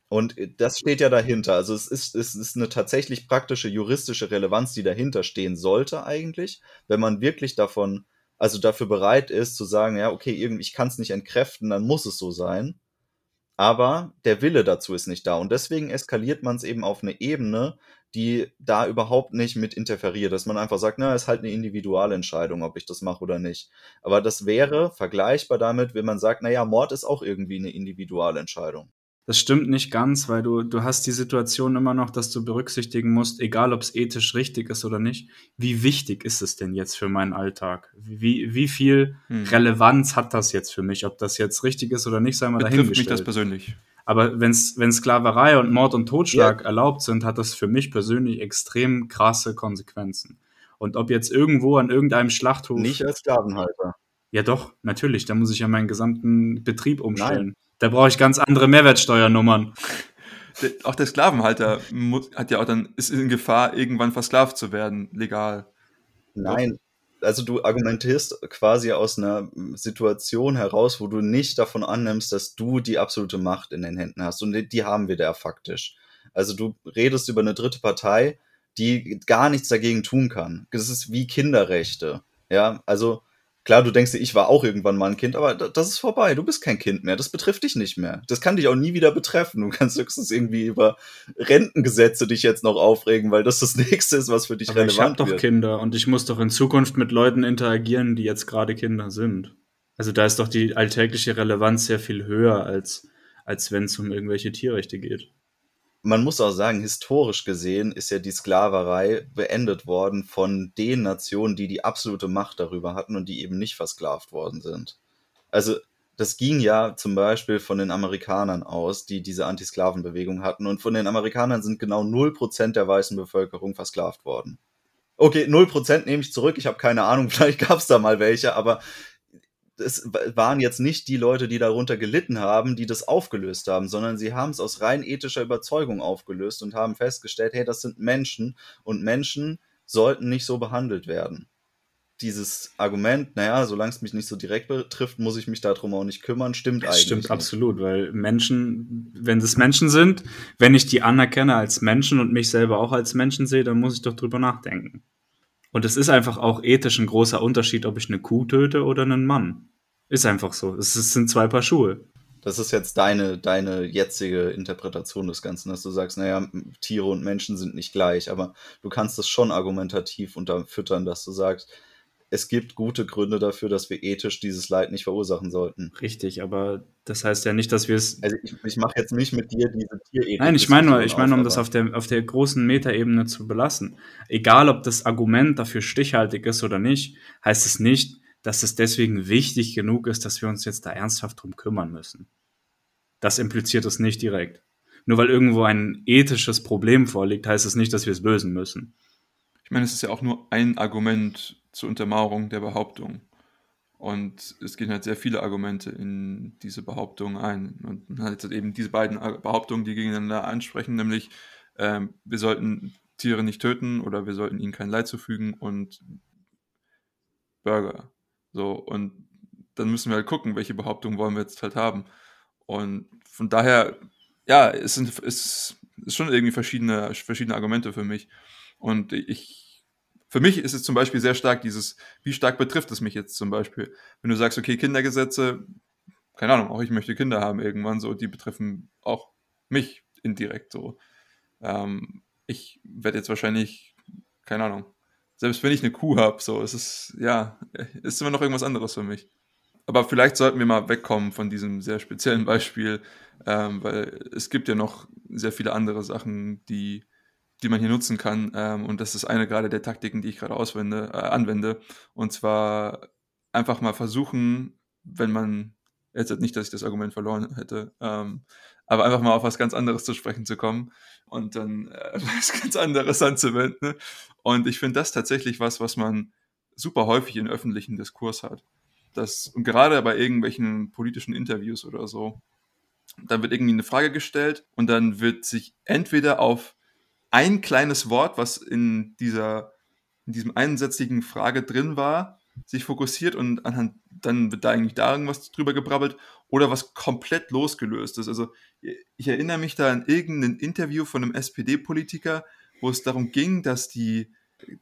Und das steht ja dahinter. Also es ist, es ist eine tatsächlich praktische juristische Relevanz, die dahinter stehen sollte eigentlich, wenn man wirklich davon, also dafür bereit ist zu sagen, ja, okay, irgendwie, ich kann es nicht entkräften, dann muss es so sein. Aber der Wille dazu ist nicht da. Und deswegen eskaliert man es eben auf eine Ebene, die da überhaupt nicht mit interferiert, dass man einfach sagt, na, ist halt eine Individualentscheidung, ob ich das mache oder nicht. Aber das wäre vergleichbar damit, wenn man sagt, naja, Mord ist auch irgendwie eine Individualentscheidung. Das stimmt nicht ganz, weil du, du hast die Situation immer noch, dass du berücksichtigen musst, egal ob es ethisch richtig ist oder nicht, wie wichtig ist es denn jetzt für meinen Alltag? Wie, wie viel Hm. Relevanz hat das jetzt für mich? Ob das jetzt richtig ist oder nicht, sei mal Betrifft mich das dahingestellt. persönlich. Aber wenn's, wenn Sklaverei und Mord und Totschlag erlaubt sind, hat das für mich persönlich extrem krasse Konsequenzen. Und ob jetzt irgendwo an irgendeinem Schlachthof. Nicht als Sklavenhalter. Ja, doch, natürlich. Da muss ich ja meinen gesamten Betrieb umstellen. Da brauche ich ganz andere Mehrwertsteuernummern. [LAUGHS] Der, auch der Sklavenhalter muss, hat ja auch dann, ist in Gefahr, irgendwann versklavt zu werden, legal. Nein, also du argumentierst quasi aus einer Situation heraus, wo du nicht davon annimmst, dass du die absolute Macht in den Händen hast. Und die, die haben wir da faktisch. Also du redest über eine dritte Partei, die gar nichts dagegen tun kann. Das ist wie Kinderrechte. Ja, also klar, du denkst dir, ich war auch irgendwann mal ein Kind, aber da- das ist vorbei. Du bist kein Kind mehr. Das betrifft dich nicht mehr. Das kann dich auch nie wieder betreffen. Du kannst höchstens irgendwie über Rentengesetze dich jetzt noch aufregen, weil das das [LAUGHS] nächste ist, was für dich Aber ich habe relevant doch wird. Kinder und ich muss doch in Zukunft mit Leuten interagieren, die jetzt gerade Kinder sind. Also da ist doch die alltägliche Relevanz sehr viel höher, als, als wenn es um irgendwelche Tierrechte geht. Man muss auch sagen, historisch gesehen ist ja die Sklaverei beendet worden von den Nationen, die die absolute Macht darüber hatten und die eben nicht versklavt worden sind. Also das ging ja zum Beispiel von den Amerikanern aus, die diese Antisklavenbewegung hatten. Und von den Amerikanern sind genau 0% der weißen Bevölkerung versklavt worden. Okay, 0% nehme ich zurück. Ich habe keine Ahnung, [LAUGHS] vielleicht gab es da mal welche, aber es waren jetzt nicht die Leute, die darunter gelitten haben, die das aufgelöst haben, sondern sie haben es aus rein ethischer Überzeugung aufgelöst und haben festgestellt, hey, das sind Menschen und Menschen sollten nicht so behandelt werden. dieses Argument, naja, solange es mich nicht so direkt betrifft, muss ich mich darum auch nicht kümmern, stimmt Das eigentlich. stimmt nicht. absolut, weil Menschen, wenn es Menschen sind, wenn ich die anerkenne als Menschen und mich selber auch als Menschen sehe, dann muss ich doch drüber nachdenken. Und es ist einfach auch ethisch ein großer Unterschied, ob ich eine Kuh töte oder einen Mann. Ist einfach so. Es sind zwei Paar Schuhe. Das ist jetzt deine, deine jetzige Interpretation des Ganzen, dass du sagst, naja, Tiere und Menschen sind nicht gleich, aber du kannst es schon argumentativ unterfüttern, dass du sagst, es gibt gute Gründe dafür, dass wir ethisch dieses Leid nicht verursachen sollten. Richtig, aber das heißt ja nicht, dass wir es. Also ich, ich mache jetzt nicht mit dir diese Tierethik. Nein, ich meine nur, ich meine, um das auf der, auf der großen Metaebene zu belassen. Egal, ob das Argument dafür stichhaltig ist oder nicht, heißt es nicht, dass es deswegen wichtig genug ist, dass wir uns jetzt da ernsthaft drum kümmern müssen. Das impliziert es nicht direkt. Nur weil irgendwo ein ethisches Problem vorliegt, heißt es nicht, dass wir es lösen müssen. Ich meine, es ist ja auch nur ein Argument zur Untermauerung der Behauptung. Und es gehen halt sehr viele Argumente in diese Behauptung ein. Und man hat eben diese beiden Behauptungen, die gegeneinander ansprechen, nämlich ähm, wir sollten Tiere nicht töten oder wir sollten ihnen kein Leid zufügen und Burger. So, und dann müssen wir halt gucken, welche Behauptung wollen wir jetzt halt haben. Und von daher, ja, es sind es ist schon irgendwie verschiedene, verschiedene Argumente für mich. Und ich, für mich ist es zum Beispiel sehr stark dieses, wie stark betrifft es mich jetzt zum Beispiel? Wenn du sagst, okay, Kindergesetze, keine Ahnung, auch ich möchte Kinder haben irgendwann so, die betreffen auch mich indirekt so. Ähm, ich werde jetzt wahrscheinlich, keine Ahnung, selbst wenn ich eine Kuh habe, so, es ist, ja, ist immer noch irgendwas anderes für mich. Aber vielleicht sollten wir mal wegkommen von diesem sehr speziellen Beispiel, ähm, weil es gibt ja noch sehr viele andere Sachen, die, die man hier nutzen kann. Ähm, und das ist eine gerade der Taktiken, die ich gerade auswende, äh, anwende. Und zwar einfach mal versuchen, wenn man, jetzt nicht, dass ich das Argument verloren hätte, ähm, aber einfach mal auf was ganz anderes zu sprechen zu kommen und dann äh, [LAUGHS] was ganz anderes anzuwenden. Und ich finde das tatsächlich was, was man super häufig in öffentlichen Diskurs hat. Das, und gerade bei irgendwelchen politischen Interviews oder so, dann wird irgendwie eine Frage gestellt und dann wird sich entweder auf ein kleines Wort, was in dieser, in diesem einsätzigen Frage drin war, sich fokussiert und anhand, dann wird da eigentlich da irgendwas drüber gebrabbelt oder was komplett losgelöst ist. Also ich erinnere mich da an irgendein Interview von einem SPD-Politiker, wo es darum ging, dass die,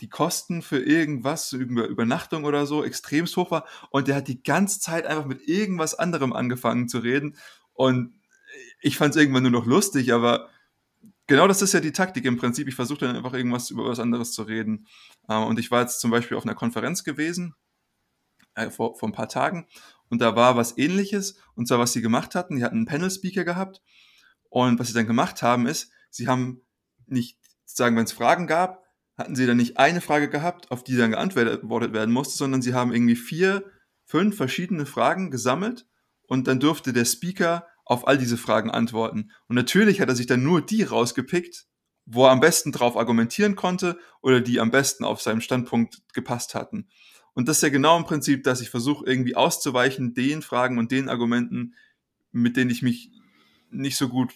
die Kosten für irgendwas, über Übernachtung oder so, extremst hoch war und der hat die ganze Zeit einfach mit irgendwas anderem angefangen zu reden und ich fand es irgendwann nur noch lustig, aber genau das ist ja die Taktik im Prinzip. Ich versuche dann einfach irgendwas über was anderes zu reden. Ähm, und ich war jetzt zum Beispiel auf einer Konferenz gewesen, äh, vor, vor ein paar Tagen, und da war was ähnliches, und zwar was sie gemacht hatten, die hatten einen Panel-Speaker gehabt, und was sie dann gemacht haben, ist, sie haben nicht, sagen, wenn es Fragen gab, hatten sie dann nicht eine Frage gehabt, auf die dann geantwortet werden musste, sondern sie haben irgendwie vier, fünf verschiedene Fragen gesammelt. Und dann durfte der Speaker auf all diese Fragen antworten. Und natürlich hat er sich dann nur die rausgepickt, wo er am besten drauf argumentieren konnte oder die am besten auf seinem Standpunkt gepasst hatten. Und das ist ja genau im Prinzip, dass ich versuche irgendwie auszuweichen den Fragen und den Argumenten, mit denen ich mich nicht so gut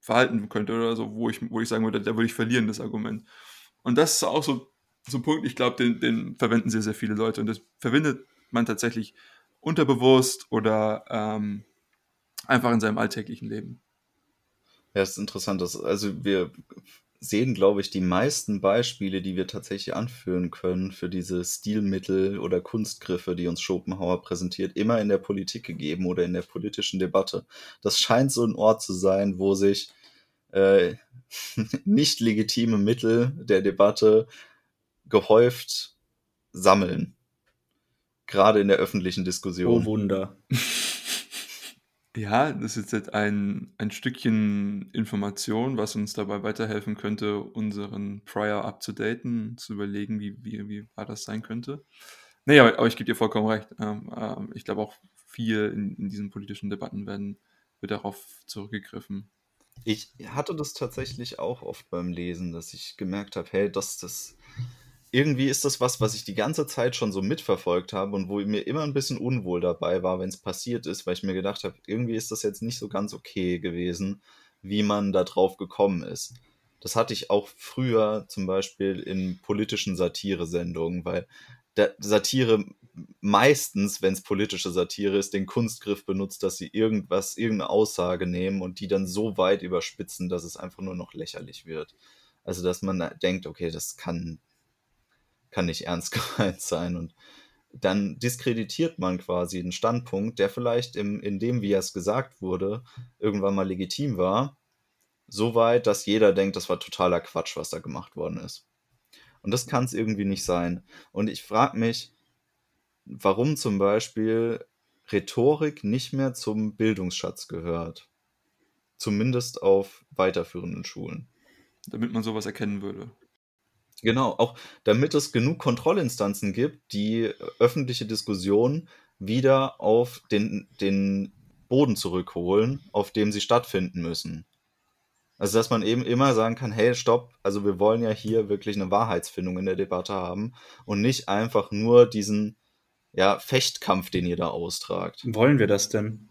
verhalten könnte oder so, wo ich, wo ich sagen würde, da würde ich verlieren, das Argument. Und das ist auch so, so ein Punkt, ich glaube, den, den verwenden sehr, sehr viele Leute und das verwendet man tatsächlich unterbewusst oder ähm, einfach in seinem alltäglichen Leben. Ja, es ist interessant. Dass, also wir sehen, glaube ich, die meisten Beispiele, die wir tatsächlich anführen können für diese Stilmittel oder Kunstgriffe, die uns Schopenhauer präsentiert, immer in der Politik gegeben oder in der politischen Debatte. Das scheint so ein Ort zu sein, wo sich äh, [LAUGHS] nicht legitime Mittel der Debatte gehäuft sammeln. Gerade in der öffentlichen Diskussion. Oh Wunder. Ja, das ist jetzt ein, ein Stückchen Information, was uns dabei weiterhelfen könnte, unseren Prior abzudaten, zu überlegen, wie, wie, wie wahr das sein könnte. Nee, aber, aber ich gebe dir vollkommen recht. Ähm, ähm, ich glaube auch viel in, in diesen politischen Debatten werden, wird darauf zurückgegriffen. Ich hatte das tatsächlich auch oft beim Lesen, dass ich gemerkt habe, hey, das, das, irgendwie ist das was, was ich die ganze Zeit schon so mitverfolgt habe und wo mir immer ein bisschen unwohl dabei war, wenn es passiert ist, weil ich mir gedacht habe, irgendwie ist das jetzt nicht so ganz okay gewesen, wie man da drauf gekommen ist. Das hatte ich auch früher zum Beispiel in politischen Satiresendungen, weil Satire meistens, wenn es politische Satire ist, den Kunstgriff benutzt, dass sie irgendwas, irgendeine Aussage nehmen und die dann so weit überspitzen, dass es einfach nur noch lächerlich wird. Also, dass man denkt, okay, das kann, kann nicht [LAUGHS] ernst gemeint sein. Und dann diskreditiert man quasi einen Standpunkt, der vielleicht im, in dem, wie es gesagt wurde, irgendwann mal legitim war, so weit, dass jeder denkt, das war totaler Quatsch, was da gemacht worden ist. Und das kann es irgendwie nicht sein. Und ich frage mich, warum zum Beispiel Rhetorik nicht mehr zum Bildungsschatz gehört. Zumindest auf weiterführenden Schulen. Damit man sowas erkennen würde. Genau, auch damit es genug Kontrollinstanzen gibt, die öffentliche Diskussionen wieder auf den, den Boden zurückholen, auf dem sie stattfinden müssen. Also, dass man eben immer sagen kann, hey, stopp, also wir wollen ja hier wirklich eine Wahrheitsfindung in der Debatte haben und nicht einfach nur diesen ja, Fechtkampf, den ihr da austragt. Wollen wir das denn?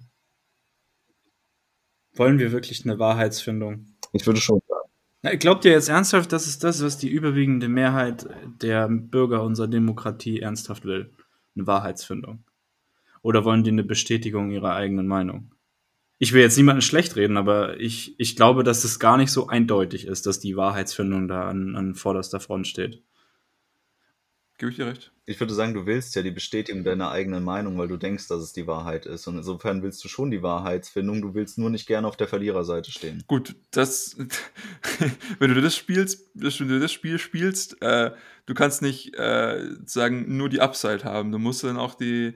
Wollen wir wirklich eine Wahrheitsfindung? Ich würde schon sagen. glaubt ihr jetzt ernsthaft, das ist das, was die überwiegende Mehrheit der Bürger unserer Demokratie ernsthaft will? Eine Wahrheitsfindung? Oder wollen die eine Bestätigung ihrer eigenen Meinung? Ich will jetzt niemanden schlecht reden, aber ich, ich glaube, dass es gar nicht so eindeutig ist, dass die Wahrheitsfindung da an, an vorderster Front steht. Gebe ich dir recht. Ich würde sagen, du willst ja die Bestätigung deiner eigenen Meinung, weil du denkst, dass es die Wahrheit ist. Und insofern willst du schon die Wahrheitsfindung, du willst nur nicht gerne auf der Verliererseite stehen. Gut, das, [LAUGHS] wenn du das spielst, wenn du das Spiel spielst, äh, du kannst nicht äh, sagen, nur die Upside haben. Du musst dann auch die,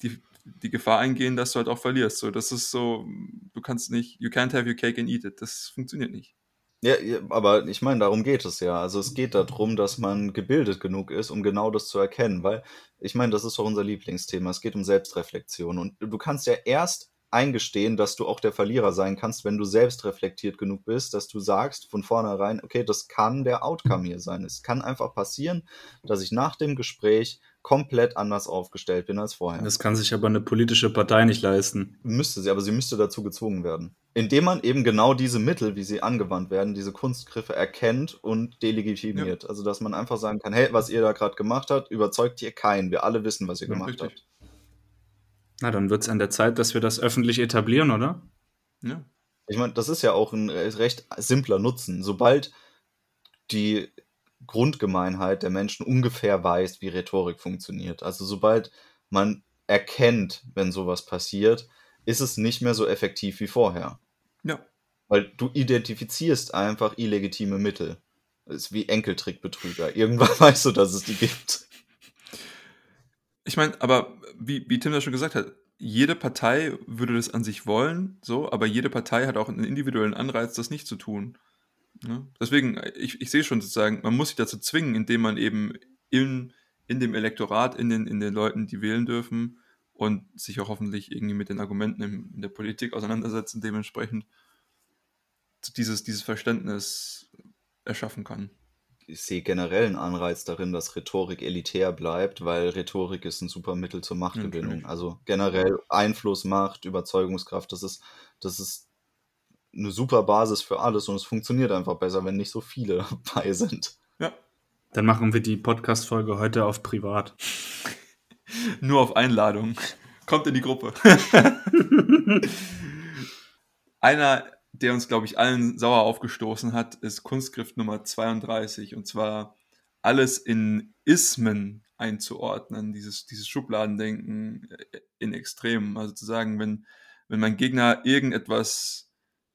die, die Gefahr eingehen, dass du halt auch verlierst. So, das ist so, du kannst nicht, you can't have your cake and eat it. Das funktioniert nicht. Ja, aber ich meine, darum geht es ja. Also es geht darum, dass man gebildet genug ist, um genau das zu erkennen, weil ich meine, das ist doch unser Lieblingsthema. Es geht um Selbstreflexion und du kannst ja erst eingestehen, dass du auch der Verlierer sein kannst, wenn du selbst reflektiert genug bist, dass du sagst von vornherein, okay, das kann der Outcome hier sein. Es kann einfach passieren, dass ich nach dem Gespräch komplett anders aufgestellt bin als vorher. Das kann sich aber eine politische Partei nicht leisten. Müsste sie, aber sie müsste dazu gezwungen werden. Indem man eben genau diese Mittel, wie sie angewandt werden, diese Kunstgriffe erkennt und delegitimiert. Ja. Also, dass man einfach sagen kann, hey, was ihr da gerade gemacht habt, überzeugt ihr keinen. Wir alle wissen, was ihr ja, gemacht richtig. habt. Na, dann wird es an der Zeit, dass wir das öffentlich etablieren, oder? Ja. Ich meine, das ist ja auch ein recht simpler Nutzen. Sobald die Grundgemeinheit der Menschen ungefähr weiß, wie Rhetorik funktioniert. Also sobald man erkennt, wenn sowas passiert, ist es nicht mehr so effektiv wie vorher. Ja. Weil du identifizierst einfach illegitime Mittel. Das ist wie Enkeltrickbetrüger. Irgendwann [LAUGHS] weißt du, dass es die gibt. Ich meine, aber wie, wie Tim das schon gesagt hat, jede Partei würde das an sich wollen, so, aber jede Partei hat auch einen individuellen Anreiz, das nicht zu tun. Ne? Deswegen, ich, ich sehe schon sozusagen, man muss sich dazu zwingen, indem man eben in, in dem Elektorat, in den, in den Leuten, die wählen dürfen und sich auch hoffentlich irgendwie mit den Argumenten in, in der Politik auseinandersetzen, dementsprechend dieses, dieses Verständnis erschaffen kann. Ich sehe generell einen Anreiz darin, dass Rhetorik elitär bleibt, weil Rhetorik ist ein super Mittel zur Machtgewinnung. Ja, also generell Einfluss, Macht, Überzeugungskraft, das ist, das ist eine super Basis für alles und es funktioniert einfach besser, wenn nicht so viele [LAUGHS] bei sind. Ja. Dann machen wir die Podcast-Folge heute auf privat. [LAUGHS] Nur auf Einladung. Kommt in die Gruppe. [LAUGHS] Einer, der uns, glaube ich, allen sauer aufgestoßen hat, ist Kunstgriff Nummer 32. Und zwar alles in Ismen einzuordnen, dieses, dieses Schubladendenken in Extremen. Also zu sagen, wenn, wenn mein Gegner irgendetwas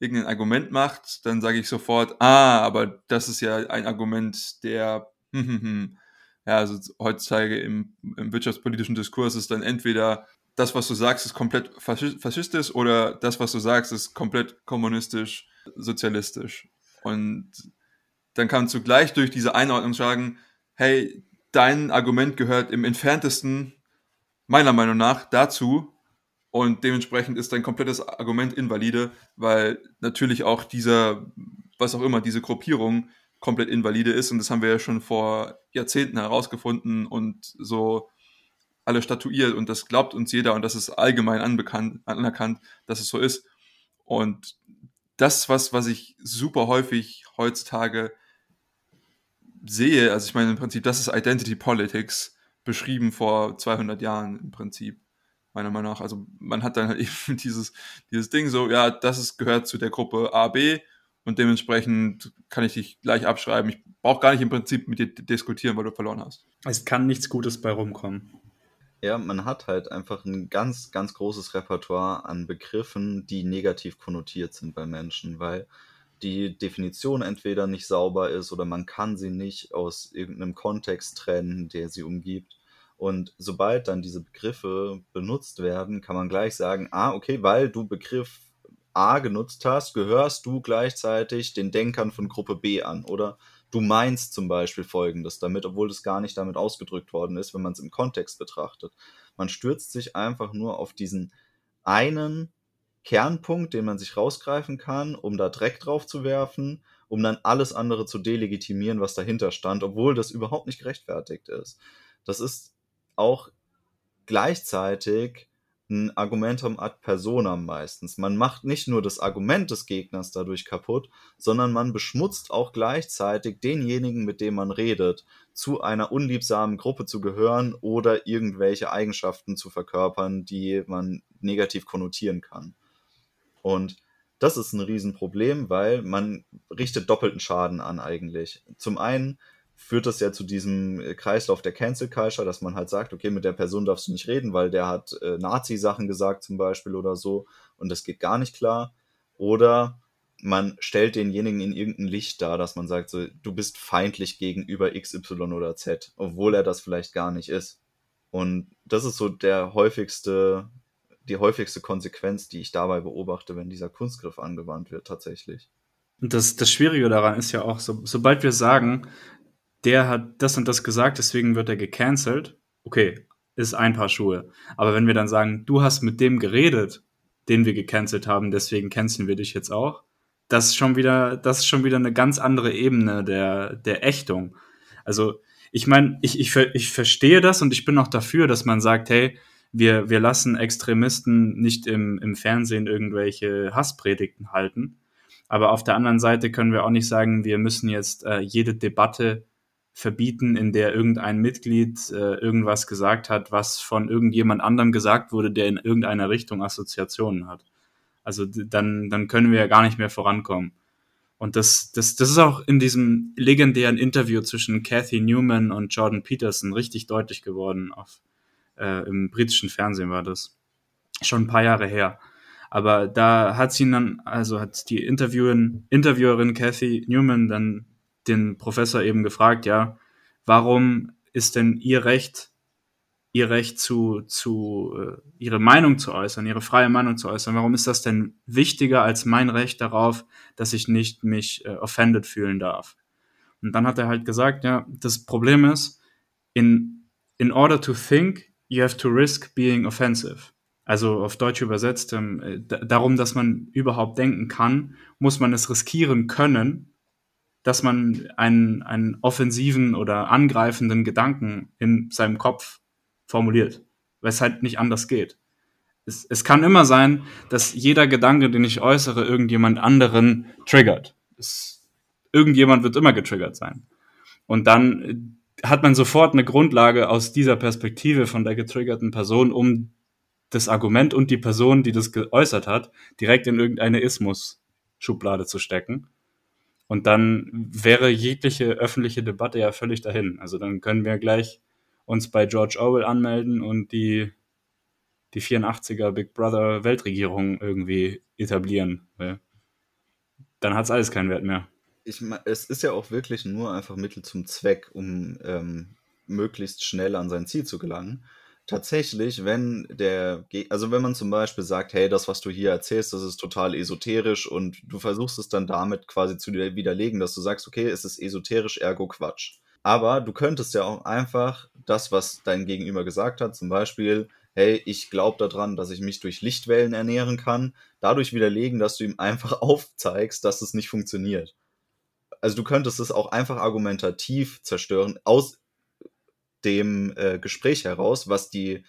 irgendein Argument macht, dann sage ich sofort, ah, aber das ist ja ein Argument, der, hm, hm, hm. ja, also heutzutage im, im wirtschaftspolitischen Diskurs ist dann entweder das, was du sagst, ist komplett faschistisch oder das, was du sagst, ist komplett kommunistisch, sozialistisch. Und dann kannst du gleich durch diese Einordnung sagen, hey, dein Argument gehört im entferntesten, meiner Meinung nach, dazu, und dementsprechend ist dein komplettes Argument invalide, weil natürlich auch dieser, was auch immer, diese Gruppierung komplett invalide ist. Und das haben wir ja schon vor Jahrzehnten herausgefunden und so alle statuiert. Und das glaubt uns jeder und das ist allgemein anerkannt, dass es so ist. Und das, was, was ich super häufig heutzutage sehe, also ich meine im Prinzip, das ist Identity Politics, beschrieben vor 200 Jahren im Prinzip, meiner Meinung nach. Also man hat dann halt [LAUGHS] eben dieses, dieses Ding so, ja, das ist, gehört zu der Gruppe A, B und dementsprechend kann ich dich gleich abschreiben. Ich brauche gar nicht im Prinzip mit dir diskutieren, weil du verloren hast. Es kann nichts Gutes bei rumkommen. Ja, man hat halt einfach ein ganz, ganz großes Repertoire an Begriffen, die negativ konnotiert sind bei Menschen, weil die Definition entweder nicht sauber ist oder man kann sie nicht aus irgendeinem Kontext trennen, der sie umgibt. Und sobald dann diese Begriffe benutzt werden, kann man gleich sagen, ah, okay, weil du Begriff A genutzt hast, gehörst du gleichzeitig den Denkern von Gruppe B an. Oder du meinst zum Beispiel Folgendes damit, obwohl das gar nicht damit ausgedrückt worden ist, wenn man es im Kontext betrachtet. Man stürzt sich einfach nur auf diesen einen Kernpunkt, den man sich rausgreifen kann, um da Dreck drauf zu werfen, um dann alles andere zu delegitimieren, was dahinter stand, obwohl das überhaupt nicht gerechtfertigt ist. Das ist auch gleichzeitig ein Argumentum ad personam meistens. Man macht nicht nur das Argument des Gegners dadurch kaputt, sondern man beschmutzt auch gleichzeitig denjenigen, mit dem man redet, zu einer unliebsamen Gruppe zu gehören oder irgendwelche Eigenschaften zu verkörpern, die man negativ konnotieren kann. Und das ist ein Riesenproblem, weil man richtet doppelten Schaden an eigentlich. Zum einen führt das ja zu diesem äh, Kreislauf der Cancel Culture, dass man halt sagt, okay, mit der Person darfst du nicht reden, weil der hat äh, Nazi-Sachen gesagt zum Beispiel oder so und das geht gar nicht klar. Oder man stellt denjenigen in irgendein Licht dar, dass man sagt, so, du bist feindlich gegenüber XY oder Z, obwohl er das vielleicht gar nicht ist. Und das ist so der häufigste, die häufigste Konsequenz, die ich dabei beobachte, wenn dieser Kunstgriff angewandt wird, tatsächlich. Und das, das Schwierige daran ist ja auch, so, sobald wir sagen, der hat das und das gesagt, deswegen wird er gecancelt. Okay, ist ein Paar Schuhe. Aber wenn wir dann sagen, du hast mit dem geredet, den wir gecancelt haben, deswegen canceln wir dich jetzt auch, das ist schon wieder, das ist schon wieder eine ganz andere Ebene der, der Ächtung. Also, ich meine, ich, ich, ich verstehe das und ich bin auch dafür, dass man sagt, hey, wir, wir lassen Extremisten nicht im, im Fernsehen irgendwelche Hasspredigten halten. Aber auf der anderen Seite können wir auch nicht sagen, wir müssen jetzt äh, jede Debatte verbieten, in der irgendein Mitglied äh, irgendwas gesagt hat, was von irgendjemand anderem gesagt wurde, der in irgendeiner Richtung Assoziationen hat. Also dann, dann können wir ja gar nicht mehr vorankommen. Und das, das, das ist auch in diesem legendären Interview zwischen Kathy Newman und Jordan Peterson richtig deutlich geworden. Auf, äh, Im britischen Fernsehen war das. Schon ein paar Jahre her. Aber da hat sie dann, also hat die Interviewerin, Interviewerin Kathy Newman dann den Professor eben gefragt, ja, warum ist denn ihr Recht, ihr Recht zu, zu, äh, ihre Meinung zu äußern, ihre freie Meinung zu äußern, warum ist das denn wichtiger als mein Recht darauf, dass ich nicht mich äh, offended fühlen darf? Und dann hat er halt gesagt, ja, das Problem ist, in, in order to think, you have to risk being offensive. Also auf Deutsch übersetzt, ähm, äh, darum, dass man überhaupt denken kann, muss man es riskieren können, dass man einen, einen offensiven oder angreifenden Gedanken in seinem Kopf formuliert, weil es halt nicht anders geht. Es, es kann immer sein, dass jeder Gedanke, den ich äußere, irgendjemand anderen triggert. Es, irgendjemand wird immer getriggert sein. Und dann hat man sofort eine Grundlage aus dieser Perspektive von der getriggerten Person, um das Argument und die Person, die das geäußert hat, direkt in irgendeine Ismus-Schublade zu stecken und dann wäre jegliche öffentliche Debatte ja völlig dahin. Also dann können wir gleich uns bei George Orwell anmelden und die, die 84er Big Brother Weltregierung irgendwie etablieren. Weil dann hat es alles keinen Wert mehr. Ich, es ist ja auch wirklich nur einfach Mittel zum Zweck, um ähm, möglichst schnell an sein Ziel zu gelangen tatsächlich, wenn der, also wenn man zum Beispiel sagt, hey, das, was du hier erzählst, das ist total esoterisch und du versuchst es dann damit quasi zu widerlegen, dass du sagst, okay, es ist esoterisch, ergo Quatsch. Aber du könntest ja auch einfach das, was dein Gegenüber gesagt hat, zum Beispiel, hey, ich glaube daran, dass ich mich durch Lichtwellen ernähren kann, dadurch widerlegen, dass du ihm einfach [LAUGHS] aufzeigst, dass es nicht funktioniert. Also du könntest es auch einfach argumentativ zerstören, aus dem äh, Gespräch heraus, was die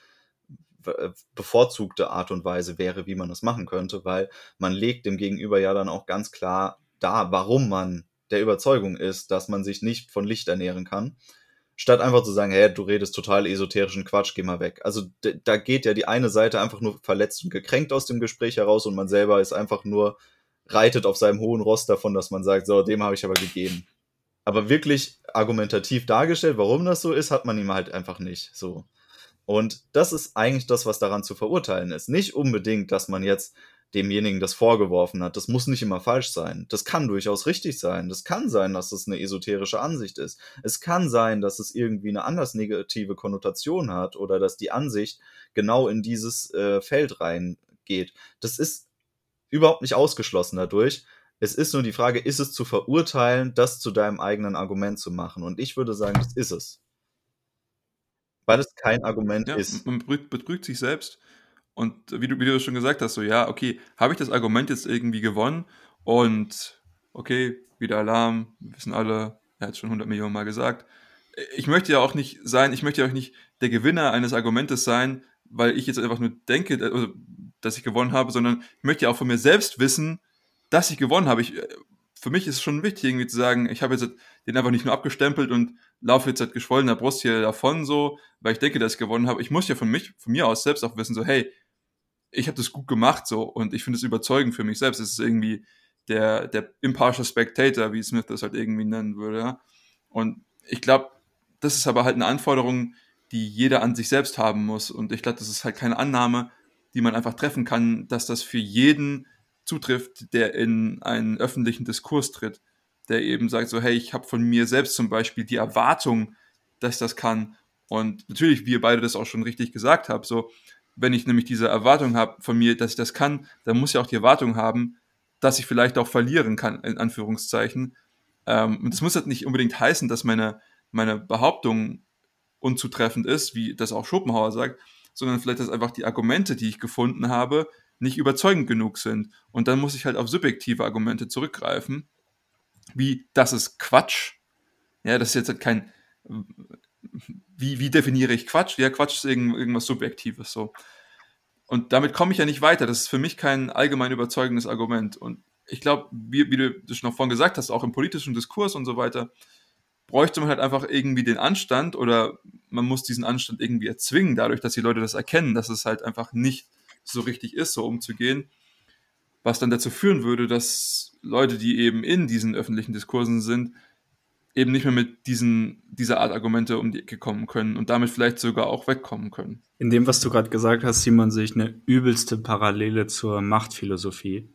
äh, bevorzugte Art und Weise wäre, wie man das machen könnte, weil man legt dem Gegenüber ja dann auch ganz klar dar, warum man der Überzeugung ist, dass man sich nicht von Licht ernähren kann. statt einfach zu sagen, hey, du redest total esoterischen Quatsch, geh mal weg. Also da geht ja die eine Seite einfach nur verletzt und gekränkt aus dem Gespräch heraus und man selber ist einfach nur reitet auf seinem hohen Ross davon, dass man sagt, so, dem habe ich aber gegeben. Aber wirklich argumentativ dargestellt, warum das so ist, hat man ihm halt einfach nicht. So. Und das ist eigentlich das, was daran zu verurteilen ist. Nicht unbedingt, dass man jetzt demjenigen das vorgeworfen hat. Das muss nicht immer falsch sein. Das kann durchaus richtig sein. Das kann sein, dass es eine esoterische Ansicht ist. Es kann sein, dass es irgendwie eine anders negative Konnotation hat oder dass die Ansicht genau in dieses äh, Feld reingeht. Das ist überhaupt nicht ausgeschlossen dadurch. Es ist nur die Frage, ist es zu verurteilen, das zu deinem eigenen Argument zu machen? Und ich würde sagen, das ist es. Weil es kein Argument ja, ist. Man betrügt sich selbst. Und wie du, wie du schon gesagt hast, so, ja, okay, habe ich das Argument jetzt irgendwie gewonnen? Und okay, wieder Alarm, wissen alle, er hat es schon 100 Millionen Mal gesagt. Ich möchte ja auch nicht sein, ich möchte ja auch nicht der Gewinner eines Argumentes sein, weil ich jetzt einfach nur denke, also, dass ich gewonnen habe, sondern ich möchte ja auch von mir selbst wissen, dass ich gewonnen habe. Ich, für mich ist es schon wichtig, irgendwie zu sagen, ich habe jetzt den einfach nicht nur abgestempelt und laufe jetzt mit geschwollener Brust hier davon, so, weil ich denke, dass ich gewonnen habe. Ich muss ja von mich, von mir aus selbst auch wissen, so, hey, ich habe das gut gemacht so und ich finde es überzeugend für mich selbst. Es ist irgendwie der, der impartial Spectator, wie Smith das halt irgendwie nennen würde. Ja? Und ich glaube, das ist aber halt eine Anforderung, die jeder an sich selbst haben muss. Und ich glaube, das ist halt keine Annahme, die man einfach treffen kann, dass das für jeden zutrifft, der in einen öffentlichen Diskurs tritt, der eben sagt so, hey, ich habe von mir selbst zum Beispiel die Erwartung, dass das kann. Und natürlich, wie ihr beide das auch schon richtig gesagt habt, so, wenn ich nämlich diese Erwartung habe von mir, dass ich das kann, dann muss ich auch die Erwartung haben, dass ich vielleicht auch verlieren kann, in Anführungszeichen. Ähm, und das muss halt nicht unbedingt heißen, dass meine, meine Behauptung unzutreffend ist, wie das auch Schopenhauer sagt, sondern vielleicht, dass einfach die Argumente, die ich gefunden habe, nicht überzeugend genug sind. Und dann muss ich halt auf subjektive Argumente zurückgreifen, wie das ist Quatsch. Ja, das ist jetzt halt kein, wie, wie definiere ich Quatsch? Ja, Quatsch ist irgendwas Subjektives so. Und damit komme ich ja nicht weiter. Das ist für mich kein allgemein überzeugendes Argument. Und ich glaube, wie, wie du das schon vorhin gesagt hast, auch im politischen Diskurs und so weiter, bräuchte man halt einfach irgendwie den Anstand oder man muss diesen Anstand irgendwie erzwingen, dadurch, dass die Leute das erkennen, dass es halt einfach nicht so richtig ist, so umzugehen. Was dann dazu führen würde, dass Leute, die eben in diesen öffentlichen Diskursen sind, eben nicht mehr mit diesen, dieser Art Argumente um die Ecke kommen können und damit vielleicht sogar auch wegkommen können. In dem, was du gerade gesagt hast, sieht man sich eine übelste Parallele zur Machtphilosophie,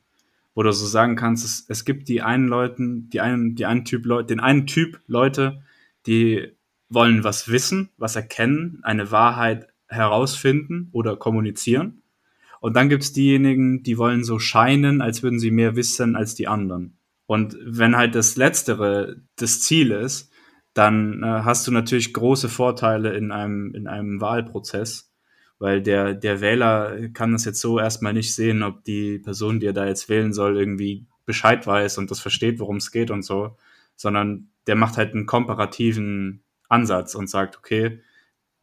wo du so sagen kannst, es, es gibt die einen Leuten, die einen, die einen Typ Leute, den einen Typ Leute, die wollen was wissen, was erkennen, eine Wahrheit herausfinden oder kommunizieren. Und dann gibt's diejenigen, die wollen so scheinen, als würden sie mehr wissen als die anderen. Und wenn halt das Letztere das Ziel ist, dann äh, hast du natürlich große Vorteile in einem, in einem Wahlprozess, weil der, der Wähler kann das jetzt so erstmal nicht sehen, ob die Person, die er da jetzt wählen soll, irgendwie Bescheid weiß und das versteht, worum es geht und so, sondern der macht halt einen komparativen Ansatz und sagt, okay,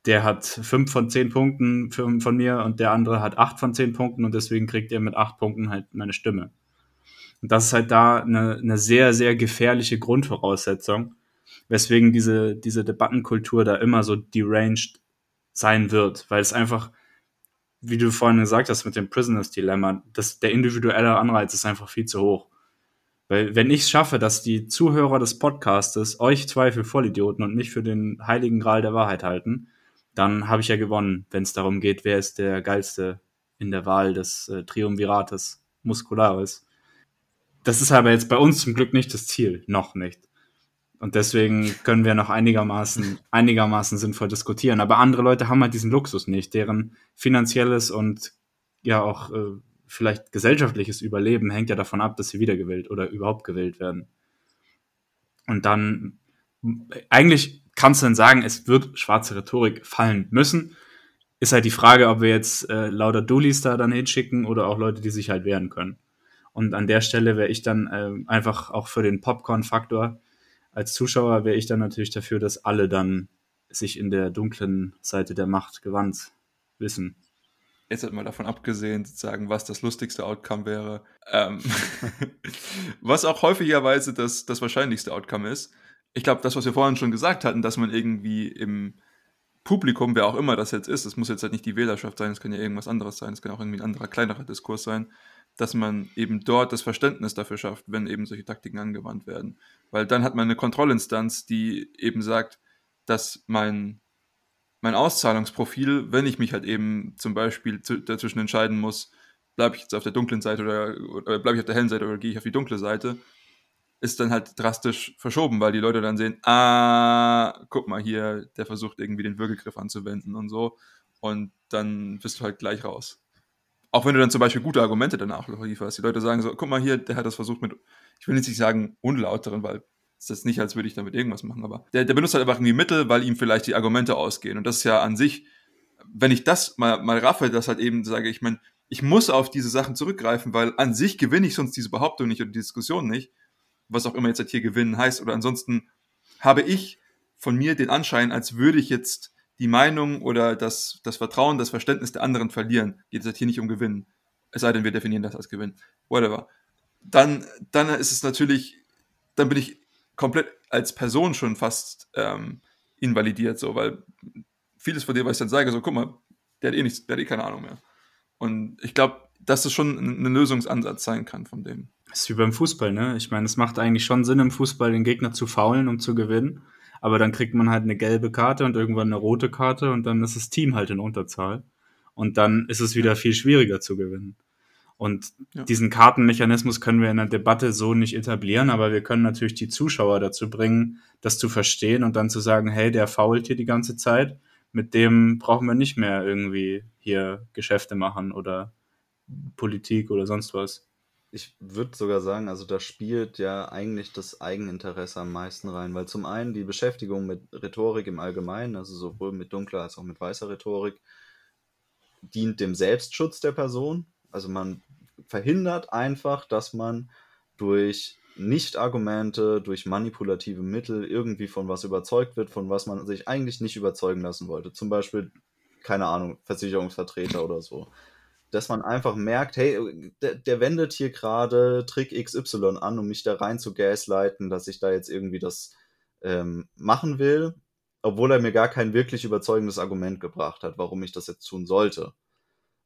der hat fünf von zehn Punkten von mir und der andere hat acht von zehn Punkten und deswegen kriegt er mit acht Punkten halt meine Stimme. Und das ist halt da eine, eine sehr, sehr gefährliche Grundvoraussetzung, weswegen diese, diese Debattenkultur da immer so deranged sein wird, weil es einfach, wie du vorhin gesagt hast mit dem Prisoners Dilemma, das, der individuelle Anreiz ist einfach viel zu hoch. Weil wenn ich es schaffe, dass die Zuhörer des Podcastes euch zwei für Vollidioten und mich für den heiligen Gral der Wahrheit halten, dann habe ich ja gewonnen, wenn es darum geht, wer ist der geilste in der Wahl des äh, Triumvirates Muscularis. Das ist aber jetzt bei uns zum Glück nicht das Ziel, noch nicht. Und deswegen können wir noch einigermaßen, einigermaßen sinnvoll diskutieren. Aber andere Leute haben halt diesen Luxus nicht, deren finanzielles und ja auch äh, vielleicht gesellschaftliches Überleben hängt ja davon ab, dass sie wiedergewählt oder überhaupt gewählt werden. Und dann, eigentlich kannst du dann sagen, es wird schwarze Rhetorik fallen müssen. Ist halt die Frage, ob wir jetzt äh, lauter Dullis da dann hinschicken oder auch Leute, die sich halt wehren können. Und an der Stelle wäre ich dann äh, einfach auch für den Popcorn-Faktor als Zuschauer wäre ich dann natürlich dafür, dass alle dann sich in der dunklen Seite der Macht gewandt wissen. Jetzt hat mal davon abgesehen, sozusagen, was das lustigste Outcome wäre. Ähm [LAUGHS] was auch häufigerweise das, das wahrscheinlichste Outcome ist. Ich glaube, das, was wir vorhin schon gesagt hatten, dass man irgendwie im Publikum, wer auch immer das jetzt ist, es muss jetzt halt nicht die Wählerschaft sein, es kann ja irgendwas anderes sein, es kann auch irgendwie ein anderer, kleinerer Diskurs sein, dass man eben dort das Verständnis dafür schafft, wenn eben solche Taktiken angewandt werden. Weil dann hat man eine Kontrollinstanz, die eben sagt, dass mein, mein Auszahlungsprofil, wenn ich mich halt eben zum Beispiel dazwischen entscheiden muss, bleibe ich jetzt auf der dunklen Seite oder, oder bleibe ich auf der hellen Seite oder gehe ich auf die dunkle Seite, ist dann halt drastisch verschoben, weil die Leute dann sehen, ah, guck mal hier, der versucht irgendwie den Würgegriff anzuwenden und so. Und dann bist du halt gleich raus. Auch wenn du dann zum Beispiel gute Argumente danach lieferst. Die Leute sagen so, guck mal hier, der hat das versucht mit, ich will jetzt nicht sagen unlauteren, weil es ist nicht, als würde ich damit irgendwas machen, aber der, der benutzt halt einfach irgendwie Mittel, weil ihm vielleicht die Argumente ausgehen. Und das ist ja an sich, wenn ich das mal, mal raffe, das halt eben sage, ich meine, ich muss auf diese Sachen zurückgreifen, weil an sich gewinne ich sonst diese Behauptung nicht oder die Diskussion nicht was auch immer jetzt halt hier gewinnen heißt. Oder ansonsten habe ich von mir den Anschein, als würde ich jetzt die Meinung oder das, das Vertrauen, das Verständnis der anderen verlieren. Geht es halt hier nicht um Gewinnen. Es sei denn, wir definieren das als Gewinn. Whatever. Dann, dann ist es natürlich, dann bin ich komplett als Person schon fast ähm, invalidiert, so, weil vieles von dir, was ich dann sage, so, guck mal, der hat eh nichts, der hat eh keine Ahnung mehr. Und ich glaube, dass es schon ein Lösungsansatz sein kann von dem. Das ist wie beim Fußball, ne? Ich meine, es macht eigentlich schon Sinn, im Fußball den Gegner zu faulen, um zu gewinnen. Aber dann kriegt man halt eine gelbe Karte und irgendwann eine rote Karte und dann ist das Team halt in Unterzahl. Und dann ist es wieder viel schwieriger zu gewinnen. Und ja. diesen Kartenmechanismus können wir in der Debatte so nicht etablieren, aber wir können natürlich die Zuschauer dazu bringen, das zu verstehen und dann zu sagen, hey, der fault hier die ganze Zeit, mit dem brauchen wir nicht mehr irgendwie hier Geschäfte machen oder Politik oder sonst was. Ich würde sogar sagen, also da spielt ja eigentlich das Eigeninteresse am meisten rein, weil zum einen die Beschäftigung mit Rhetorik im Allgemeinen, also sowohl mit dunkler als auch mit weißer Rhetorik, dient dem Selbstschutz der Person. Also man verhindert einfach, dass man durch Nicht-Argumente, durch manipulative Mittel irgendwie von was überzeugt wird, von was man sich eigentlich nicht überzeugen lassen wollte. Zum Beispiel, keine Ahnung, Versicherungsvertreter oder so dass man einfach merkt, hey, der, der wendet hier gerade Trick XY an, um mich da rein zu gaslighten, dass ich da jetzt irgendwie das ähm, machen will, obwohl er mir gar kein wirklich überzeugendes Argument gebracht hat, warum ich das jetzt tun sollte.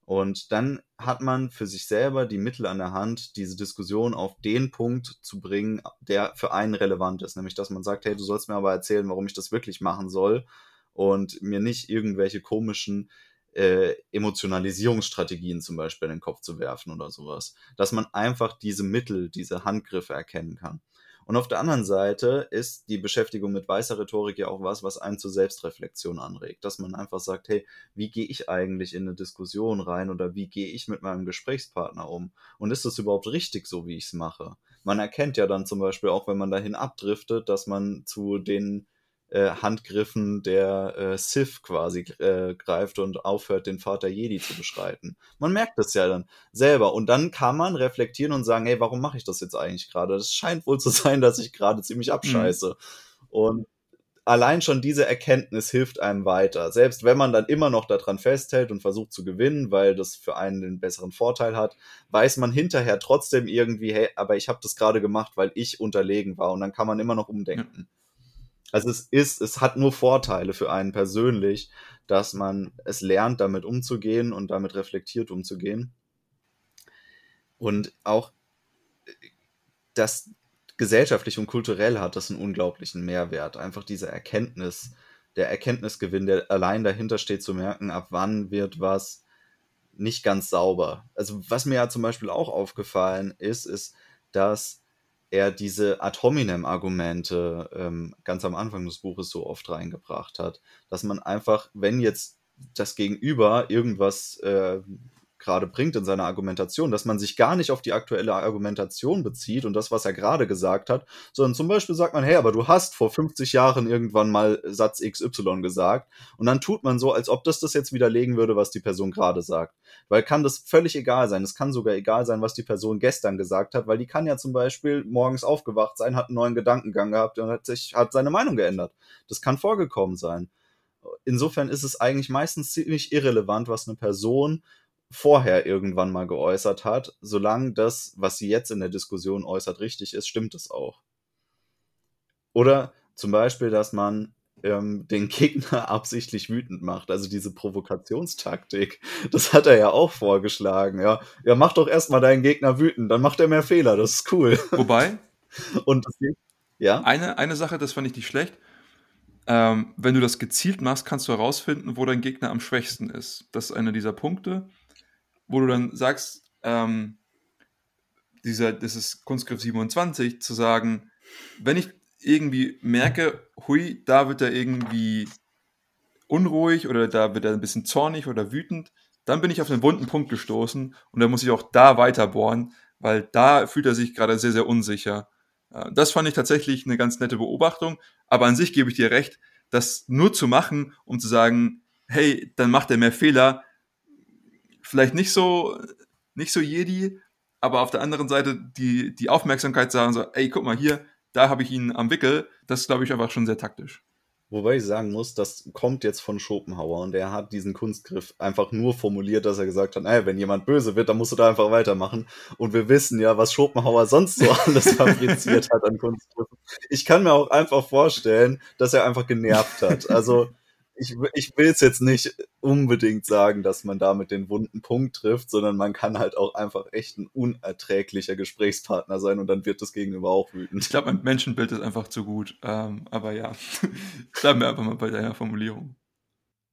Und dann hat man für sich selber die Mittel an der Hand, diese Diskussion auf den Punkt zu bringen, der für einen relevant ist. Nämlich, dass man sagt, hey, du sollst mir aber erzählen, warum ich das wirklich machen soll und mir nicht irgendwelche komischen äh, Emotionalisierungsstrategien zum Beispiel in den Kopf zu werfen oder sowas. Dass man einfach diese Mittel, diese Handgriffe erkennen kann. Und auf der anderen Seite ist die Beschäftigung mit weißer Rhetorik ja auch was, was einen zur Selbstreflexion anregt. Dass man einfach sagt, hey, wie gehe ich eigentlich in eine Diskussion rein oder wie gehe ich mit meinem Gesprächspartner um? Und ist das überhaupt richtig so, wie ich es mache? Man erkennt ja dann zum Beispiel auch, wenn man dahin abdriftet, dass man zu den äh, Handgriffen der äh, Sith quasi äh, greift und aufhört, den Vater Jedi zu beschreiten. Man merkt das ja dann selber. Und dann kann man reflektieren und sagen, hey, warum mache ich das jetzt eigentlich gerade? Das scheint wohl zu sein, dass ich gerade ziemlich mhm. abscheiße. Mhm. Und allein schon diese Erkenntnis hilft einem weiter. Selbst wenn man dann immer noch daran festhält und versucht zu gewinnen, weil das für einen den besseren Vorteil hat, weiß man hinterher trotzdem irgendwie, hey, aber ich habe das gerade gemacht, weil ich unterlegen war. Und dann kann man immer noch umdenken. Ja. Also es ist, es hat nur Vorteile für einen persönlich, dass man es lernt, damit umzugehen und damit reflektiert umzugehen. Und auch das gesellschaftlich und kulturell hat das einen unglaublichen Mehrwert. Einfach diese Erkenntnis, der Erkenntnisgewinn, der allein dahinter steht, zu merken, ab wann wird was nicht ganz sauber. Also was mir ja zum Beispiel auch aufgefallen ist, ist, dass er diese Ad hominem-Argumente ähm, ganz am Anfang des Buches so oft reingebracht hat, dass man einfach, wenn jetzt das Gegenüber irgendwas äh, gerade bringt in seiner Argumentation, dass man sich gar nicht auf die aktuelle Argumentation bezieht und das, was er gerade gesagt hat, sondern zum Beispiel sagt man, hey, aber du hast vor 50 Jahren irgendwann mal Satz XY gesagt und dann tut man so, als ob das das jetzt widerlegen würde, was die Person gerade sagt. Weil kann das völlig egal sein. Es kann sogar egal sein, was die Person gestern gesagt hat, weil die kann ja zum Beispiel morgens aufgewacht sein, hat einen neuen Gedankengang gehabt und hat sich, hat seine Meinung geändert. Das kann vorgekommen sein insofern ist es eigentlich meistens ziemlich irrelevant, was eine Person vorher irgendwann mal geäußert hat, solange das, was sie jetzt in der Diskussion äußert, richtig ist, stimmt es auch. Oder Zum Beispiel, dass man ähm, den Gegner [LAUGHS] absichtlich wütend macht. Also diese Provokationstaktik, das hat er ja auch vorgeschlagen. Ja, ja mach doch erstmal deinen Gegner wütend, dann macht er mehr Fehler. Das ist cool. [LAUGHS] Wobei, Und das, ja, eine, eine Sache, das fand ich nicht schlecht. Ähm, wenn du das gezielt machst, kannst du herausfinden, wo dein Gegner am schwächsten ist. Das ist einer dieser Punkte, wo du dann sagst, ähm, dieser, das ist Kunstgriff 27, zu sagen, wenn ich irgendwie merke, hui, da wird er irgendwie unruhig oder da wird er ein bisschen zornig oder wütend, dann bin ich auf einen wunden Punkt gestoßen und dann muss ich auch da weiter bohren, weil da fühlt er sich gerade sehr, sehr unsicher. Äh, Das fand ich tatsächlich eine ganz nette Beobachtung, aber an sich gebe ich dir recht, das nur zu machen, um zu sagen, hey, dann macht er mehr Fehler, vielleicht nicht so, nicht so Jedi, aber auf der anderen Seite die, die Aufmerksamkeit sagen so, ey, guck mal hier, da habe ich ihn am Wickel, das glaube ich, einfach schon sehr taktisch. wobei ich sagen muss, das kommt jetzt von Schopenhauer und er hat diesen Kunstgriff einfach nur formuliert, dass er gesagt hat, naja, wenn jemand böse wird, dann musst du da einfach weitermachen. Und wir wissen ja, was Schopenhauer sonst so [LAUGHS] alles fabriziert hat an Kunstgriffen. Ich kann mir auch einfach vorstellen, dass er einfach genervt hat. Also ich, ich will es jetzt nicht unbedingt sagen, dass man damit den wunden Punkt trifft, sondern man kann halt auch einfach echt ein unerträglicher Gesprächspartner sein und dann wird das Gegenüber auch wütend. Ich glaube, mein Menschenbild ist einfach zu gut. Ähm, aber ja, [LAUGHS] bleiben wir einfach mal bei deiner Formulierung.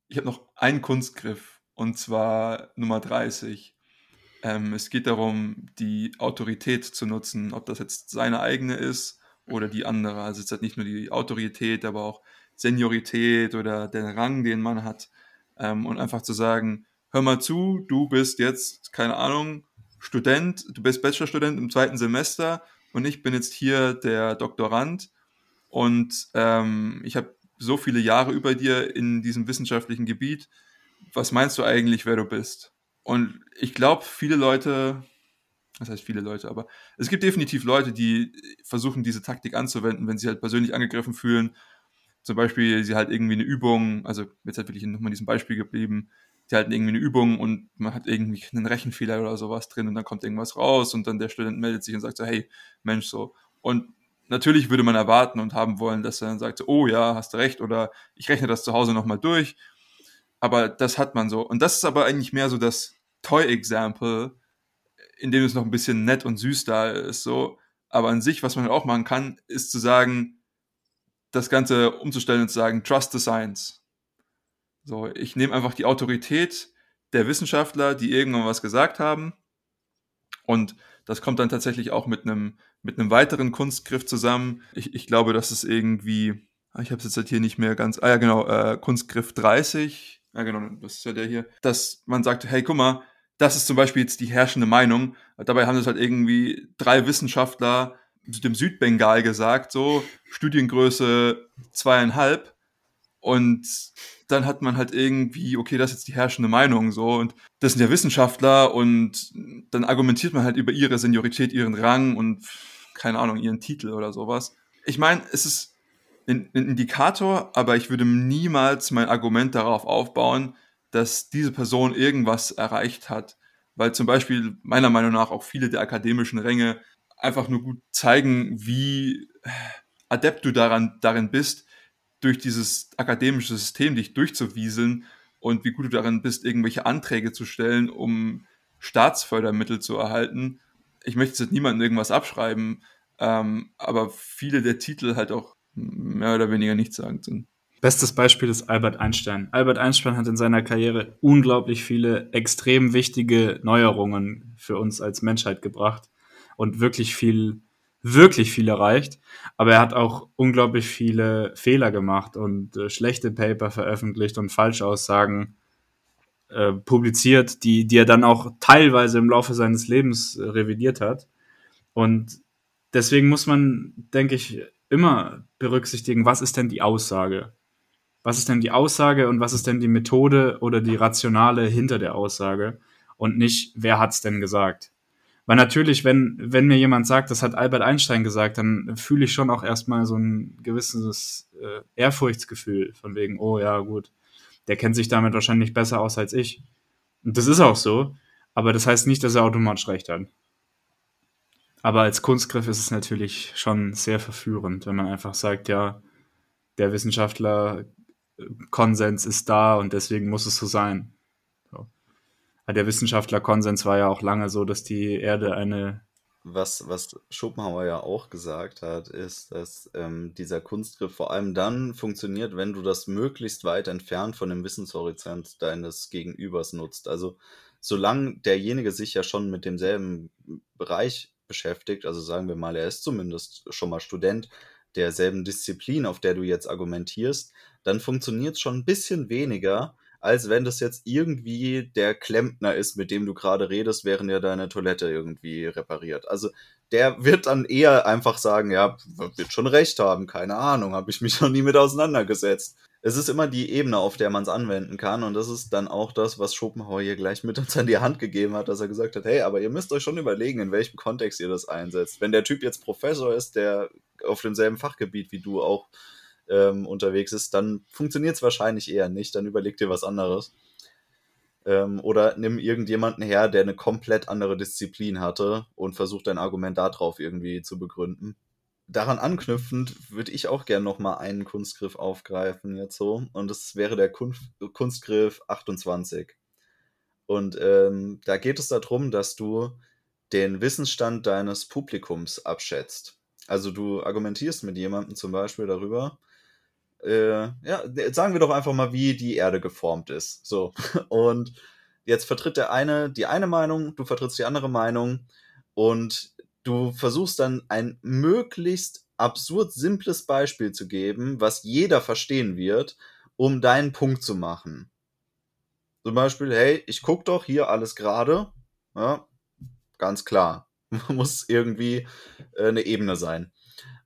Ich habe noch einen Kunstgriff und zwar Nummer 30. Ähm, es geht darum, die Autorität zu nutzen, ob das jetzt seine eigene ist oder die andere. Also es ist halt nicht nur die Autorität, aber auch Seniorität oder der Rang, den man hat. Ähm, und einfach zu sagen, hör mal zu, du bist jetzt, keine Ahnung, Student, du bist Bachelorstudent im zweiten Semester und ich bin jetzt hier der Doktorand und ähm, ich habe so viele Jahre über dir in diesem wissenschaftlichen Gebiet. Was meinst du eigentlich, wer du bist? Und ich glaube, viele Leute, das heißt viele Leute, aber es gibt definitiv Leute, die versuchen, diese Taktik anzuwenden, wenn sie halt persönlich angegriffen fühlen. Zum Beispiel, sie halt irgendwie eine Übung, also jetzt halt wirklich nochmal in diesem Beispiel geblieben, die halten irgendwie eine Übung und man hat irgendwie einen Rechenfehler oder sowas drin und dann kommt irgendwas raus und dann der Student meldet sich und sagt so, hey, Mensch, so. Und natürlich würde man erwarten und haben wollen, dass er dann sagt, so, oh ja, hast du recht oder ich rechne das zu Hause nochmal durch. Aber das hat man so. Und das ist aber eigentlich mehr so das Toy-Example, in dem es noch ein bisschen nett und süß da ist, so. Aber an sich, was man halt auch machen kann, ist zu sagen, das Ganze umzustellen und zu sagen, trust the science. So, ich nehme einfach die Autorität der Wissenschaftler, die irgendwann was gesagt haben. Und das kommt dann tatsächlich auch mit einem, mit einem weiteren Kunstgriff zusammen. Ich, ich glaube, das ist irgendwie, ah, ich habe es jetzt halt hier nicht mehr ganz, ah ja genau, äh, Kunstgriff 30, ja genau, das ist ja der hier, dass man sagt, hey, guck mal, das ist zum Beispiel jetzt die herrschende Meinung. Dabei haben das halt irgendwie drei Wissenschaftler dem Südbengal gesagt, so Studiengröße zweieinhalb. Und dann hat man halt irgendwie, okay, das ist jetzt die herrschende Meinung, so. Und das sind ja Wissenschaftler und dann argumentiert man halt über ihre Seniorität, ihren Rang und keine Ahnung, ihren Titel oder sowas. Ich meine, es ist ein, Indikator, aber ich würde niemals mein Argument darauf aufbauen, dass diese Person irgendwas erreicht hat. Weil zum Beispiel meiner Meinung nach auch viele der akademischen Ränge einfach nur gut zeigen, wie adept du daran, darin bist, durch dieses akademische System dich durchzuwieseln und wie gut du darin bist, irgendwelche Anträge zu stellen, um Staatsfördermittel zu erhalten. Ich möchte jetzt niemandem irgendwas abschreiben, ähm, aber viele der Titel halt auch mehr oder weniger nichtssagend sind. Bestes Beispiel ist Albert Einstein. Albert Einstein hat in seiner Karriere unglaublich viele extrem wichtige Neuerungen für uns als Menschheit gebracht und wirklich viel, wirklich viel erreicht. Aber er hat auch unglaublich viele Fehler gemacht und äh, schlechte Paper veröffentlicht und Falschaussagen äh, publiziert, die, die er dann auch teilweise im Laufe seines Lebens äh, revidiert hat. Und deswegen muss man, denke ich, immer berücksichtigen, was ist denn die Aussage? Was ist denn die Aussage und was ist denn die Methode oder die Rationale hinter der Aussage und nicht, wer hat's denn gesagt? Weil natürlich, wenn, wenn mir jemand sagt, das hat Albert Einstein gesagt, dann fühle ich schon auch erstmal so ein gewisses äh, Ehrfurchtsgefühl von wegen, oh ja, gut, der kennt sich damit wahrscheinlich besser aus als ich. Und das ist auch so, aber das heißt nicht, dass er automatisch recht hat. Aber als Kunstgriff ist es natürlich schon sehr verführend, wenn man einfach sagt, ja, der Wissenschaftler Konsens ist da und deswegen muss es so sein. Der Wissenschaftler-Konsens war ja auch lange so, dass die Erde eine. Was, was Schopenhauer ja auch gesagt hat, ist, dass ähm, dieser Kunstgriff vor allem dann funktioniert, wenn du das möglichst weit entfernt von dem Wissenshorizont deines Gegenübers nutzt. Also solange derjenige sich ja schon mit demselben Bereich beschäftigt, also sagen wir mal, er ist zumindest schon mal Student derselben Disziplin, auf der du jetzt argumentierst, dann funktioniert es schon ein bisschen weniger, als wenn das jetzt irgendwie der Klempner ist, mit dem du gerade redest, während er deine Toilette irgendwie repariert. Also der wird dann eher einfach sagen, ja, wird schon recht haben, keine Ahnung, habe ich mich noch nie mit auseinandergesetzt. Es ist immer die Ebene, auf der man es anwenden kann und das ist dann auch das, was Schopenhauer hier gleich mit uns an die Hand gegeben hat, dass er gesagt hat, hey, aber ihr müsst euch schon überlegen, in welchem Kontext ihr das einsetzt. Wenn der Typ jetzt Professor ist, der auf demselben Fachgebiet wie du auch ähm, unterwegs ist, dann funktioniert es wahrscheinlich eher nicht. Dann überleg dir was anderes. Ähm, oder nimm irgendjemanden her, der eine komplett andere Disziplin hatte und versuch dein Argument darauf irgendwie zu begründen. Daran anknüpfend würde ich auch gerne nochmal einen Kunstgriff aufgreifen jetzt so. Und das wäre der Kunst Kunstgriff 28. Und ähm, da geht es darum, dass du den Wissensstand deines Publikums abschätzt. Also du argumentierst mit jemandem zum Beispiel darüber, äh, ja, sagen wir doch einfach mal, wie die Erde geformt ist. So. Und jetzt vertritt der eine die eine Meinung, du vertrittst die andere Meinung und du versuchst dann ein möglichst absurd simples Beispiel zu geben, was jeder verstehen wird, um deinen Punkt zu machen. Zum Beispiel, hey, ich guck doch hier alles gerade. Ja, ganz klar. [LAUGHS] Muss irgendwie äh, eine Ebene sein.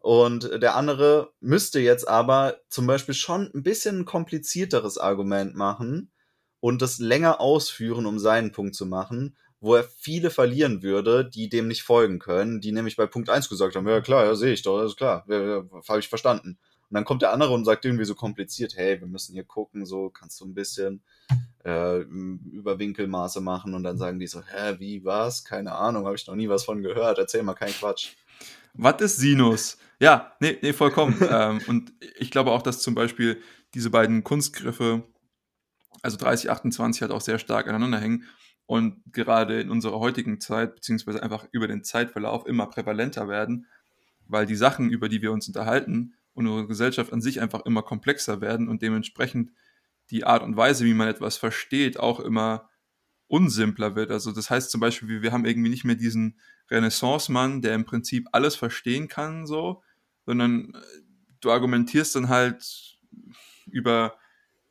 Und der andere müsste jetzt aber zum Beispiel schon ein bisschen ein komplizierteres Argument machen und das länger ausführen, um seinen Punkt zu machen, wo er viele verlieren würde, die dem nicht folgen können, die nämlich bei Punkt 1 gesagt haben, ja klar, ja, sehe ich doch, ist klar, ja, ja, habe ich verstanden. Und dann kommt der andere und sagt irgendwie so kompliziert, hey, wir müssen hier gucken, so kannst du ein bisschen äh, über Winkelmaße machen und dann sagen die so, hä, wie, was? Keine Ahnung, habe ich noch nie was von gehört, erzähl mal keinen Quatsch. Was ist Sinus? Ja, nee, nee, vollkommen. [LAUGHS] ähm, und ich glaube auch, dass zum Beispiel diese beiden Kunstgriffe, also 30, 28, halt auch sehr stark aneinander hängen und gerade in unserer heutigen Zeit, beziehungsweise einfach über den Zeitverlauf immer prävalenter werden, weil die Sachen, über die wir uns unterhalten und unsere Gesellschaft an sich einfach immer komplexer werden und dementsprechend die Art und Weise, wie man etwas versteht, auch immer unsimpler wird. Also das heißt zum Beispiel, wir haben irgendwie nicht mehr diesen Renaissance-Mann, der im Prinzip alles verstehen kann, so, sondern äh, du argumentierst dann halt über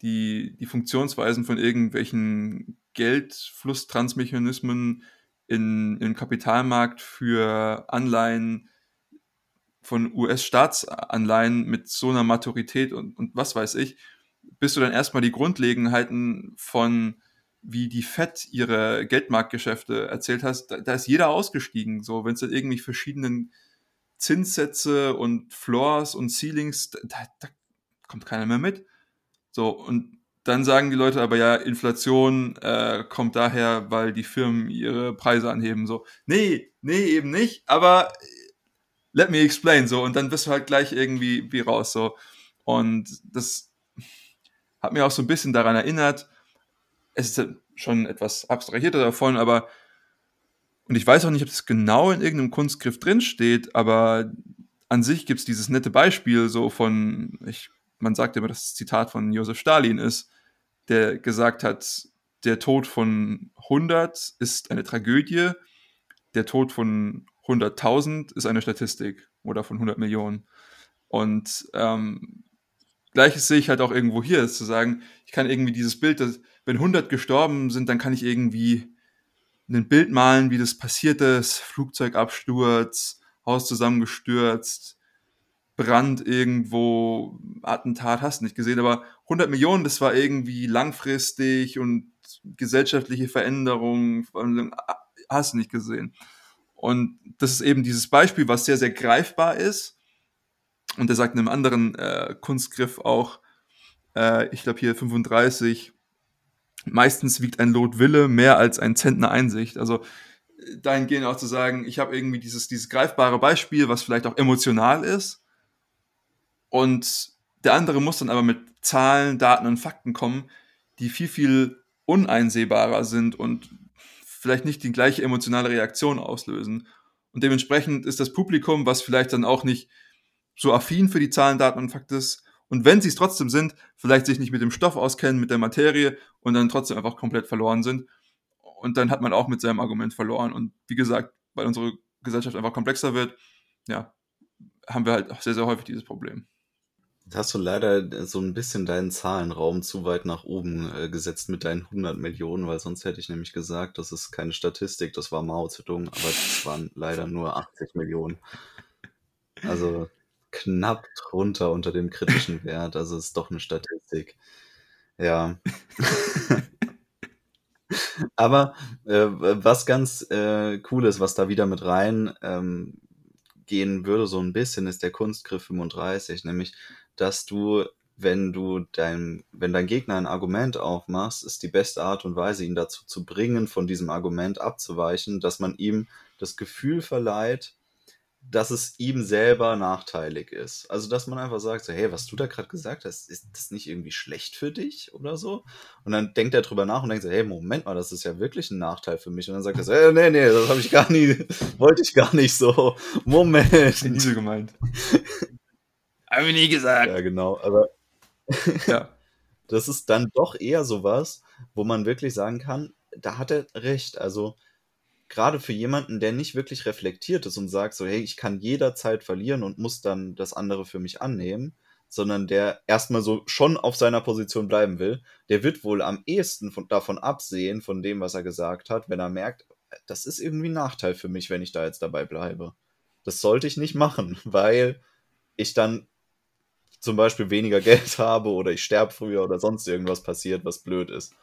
die, die Funktionsweisen von irgendwelchen Geldflusstransmechanismen in, im Kapitalmarkt für Anleihen von US-Staatsanleihen mit so einer Maturität und, und was weiß ich, bis du dann erstmal die Grundlegenheiten von wie die Fed ihre Geldmarktgeschäfte erzählt hast, da, da ist jeder ausgestiegen. So, wenn es dann irgendwie verschiedenen Zinssätze und Floors und Ceilings, da, da kommt keiner mehr mit. So, und dann sagen die Leute aber ja, Inflation äh, kommt daher, weil die Firmen ihre Preise anheben. So, nee, nee, eben nicht, aber let me explain. So, und dann bist du halt gleich irgendwie wie raus. So, und das hat mir auch so ein bisschen daran erinnert, es ist schon etwas abstrahierter davon, aber und ich weiß auch nicht, ob das genau in irgendeinem Kunstgriff drinsteht, aber an sich gibt es dieses nette Beispiel so von, ich, man sagt immer, dass das Zitat von Josef Stalin ist, der gesagt hat, der Tod von 100 ist eine Tragödie, der Tod von 100.000 ist eine Statistik oder von 100 Millionen. Und ähm, gleiches sehe ich halt auch irgendwo hier, ist zu sagen, ich kann irgendwie dieses Bild, das, wenn 100 gestorben sind, dann kann ich irgendwie ein Bild malen, wie das passiert ist, Flugzeugabsturz, Haus zusammengestürzt, Brand irgendwo, Attentat, hast nicht gesehen, aber 100 Millionen, das war irgendwie langfristig und gesellschaftliche Veränderungen, hast du nicht gesehen. Und das ist eben dieses Beispiel, was sehr, sehr greifbar ist. Und er sagt in einem anderen äh, Kunstgriff auch, äh, ich glaube hier 35, meistens wiegt ein Lot Wille mehr als ein Zentner Einsicht. Also dahingehend auch zu sagen, ich habe irgendwie dieses, dieses greifbare Beispiel, was vielleicht auch emotional ist. Und Der andere muss dann aber mit Zahlen, Daten und Fakten kommen, die viel, viel uneinsehbarer sind und vielleicht nicht die gleiche emotionale Reaktion auslösen. Und dementsprechend ist das Publikum, was vielleicht dann auch nicht so affin für die Zahlen, Daten und Fakten ist, und wenn sie es trotzdem sind, vielleicht sich nicht mit dem Stoff auskennen, mit der Materie und dann trotzdem einfach komplett verloren sind. Und dann hat man auch mit seinem Argument verloren. Und wie gesagt, weil unsere Gesellschaft einfach komplexer wird, ja, haben wir halt auch sehr, sehr häufig dieses Problem. Da hast du leider so ein bisschen deinen Zahlenraum zu weit nach oben äh, gesetzt mit deinen 100 Millionen, weil sonst hätte ich nämlich gesagt, das ist keine Statistik, das war Mao Zedong, aber es waren leider nur 80 Millionen. Also knapp drunter unter dem kritischen [LAUGHS] Wert, also ist doch eine Statistik. Ja. [LAUGHS] Aber äh, was ganz äh, cool ist, was da wieder mit rein ähm, gehen würde, so ein bisschen, ist der Kunstgriff 35, nämlich, dass du, wenn du dein, wenn dein Gegner ein Argument aufmachst, ist die beste Art und Weise, ihn dazu zu bringen, von diesem Argument abzuweichen, dass man ihm das Gefühl verleiht, dass es ihm selber nachteilig ist. Also, dass man einfach sagt, so, hey, was du da gerade gesagt hast, ist das nicht irgendwie schlecht für dich oder so? Und dann denkt er drüber nach und denkt so, hey, Moment mal, das ist ja wirklich ein Nachteil für mich. Und dann sagt er so, hey, nee, nee, das habe ich gar nie, [LAUGHS] wollte ich gar nicht so. Moment. Nie so gemeint. [LAUGHS] Habe ich nie gesagt. Ja, genau, aber [LAUGHS] ja. das ist dann doch eher sowas, wo man wirklich sagen kann, da hat er recht. Also, gerade für jemanden, der nicht wirklich reflektiert ist und sagt so, hey, ich kann jederzeit verlieren und muss dann das andere für mich annehmen, sondern der erstmal so schon auf seiner Position bleiben will, der wird wohl am ehesten von, davon absehen, von dem, was er gesagt hat, wenn er merkt, das ist irgendwie ein Nachteil für mich, wenn ich da jetzt dabei bleibe. Das sollte ich nicht machen, [LAUGHS] weil ich dann zum Beispiel weniger Geld [LAUGHS] habe oder ich sterbe früher oder sonst irgendwas passiert, was blöd ist.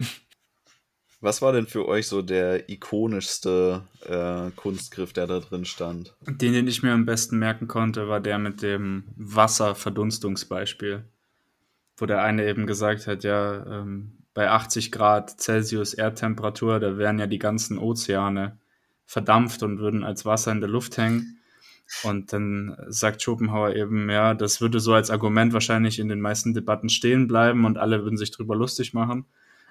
[LAUGHS] Was war denn für euch so der ikonischste äh, Kunstgriff, der da drin stand? Den, den ich mir am besten merken konnte, war der mit dem Wasserverdunstungsbeispiel. Wo der eine eben gesagt hat, ja, ähm, bei 80 Grad Celsius Erdtemperatur, da wären ja die ganzen Ozeane verdampft und würden als Wasser in der Luft hängen. Und dann sagt Schopenhauer eben, ja, das würde so als Argument wahrscheinlich in den meisten Debatten stehen bleiben und alle würden sich drüber lustig machen.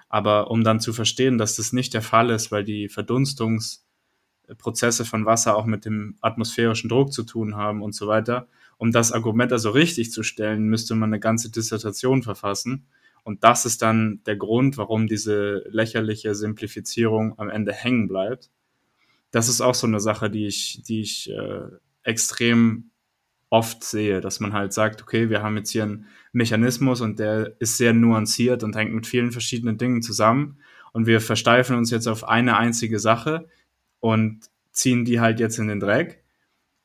Aber um dann zu verstehen, dass das nicht der Fall ist, weil die Verdunstungsprozesse von Wasser auch mit dem atmosphärischen Druck zu tun haben und so weiter, um das Argument also richtig zu stellen, müsste man eine ganze Dissertation verfassen. Und das ist dann der Grund, warum diese lächerliche Simplifizierung am Ende hängen bleibt. Das ist auch so eine Sache, die ich, die ich äh, extrem oft sehe, dass man halt sagt, okay, wir haben jetzt hier einen Mechanismus und der ist sehr nuanciert und hängt mit vielen verschiedenen Dingen zusammen und wir versteifen uns jetzt auf eine einzige Sache und ziehen die halt jetzt in den Dreck.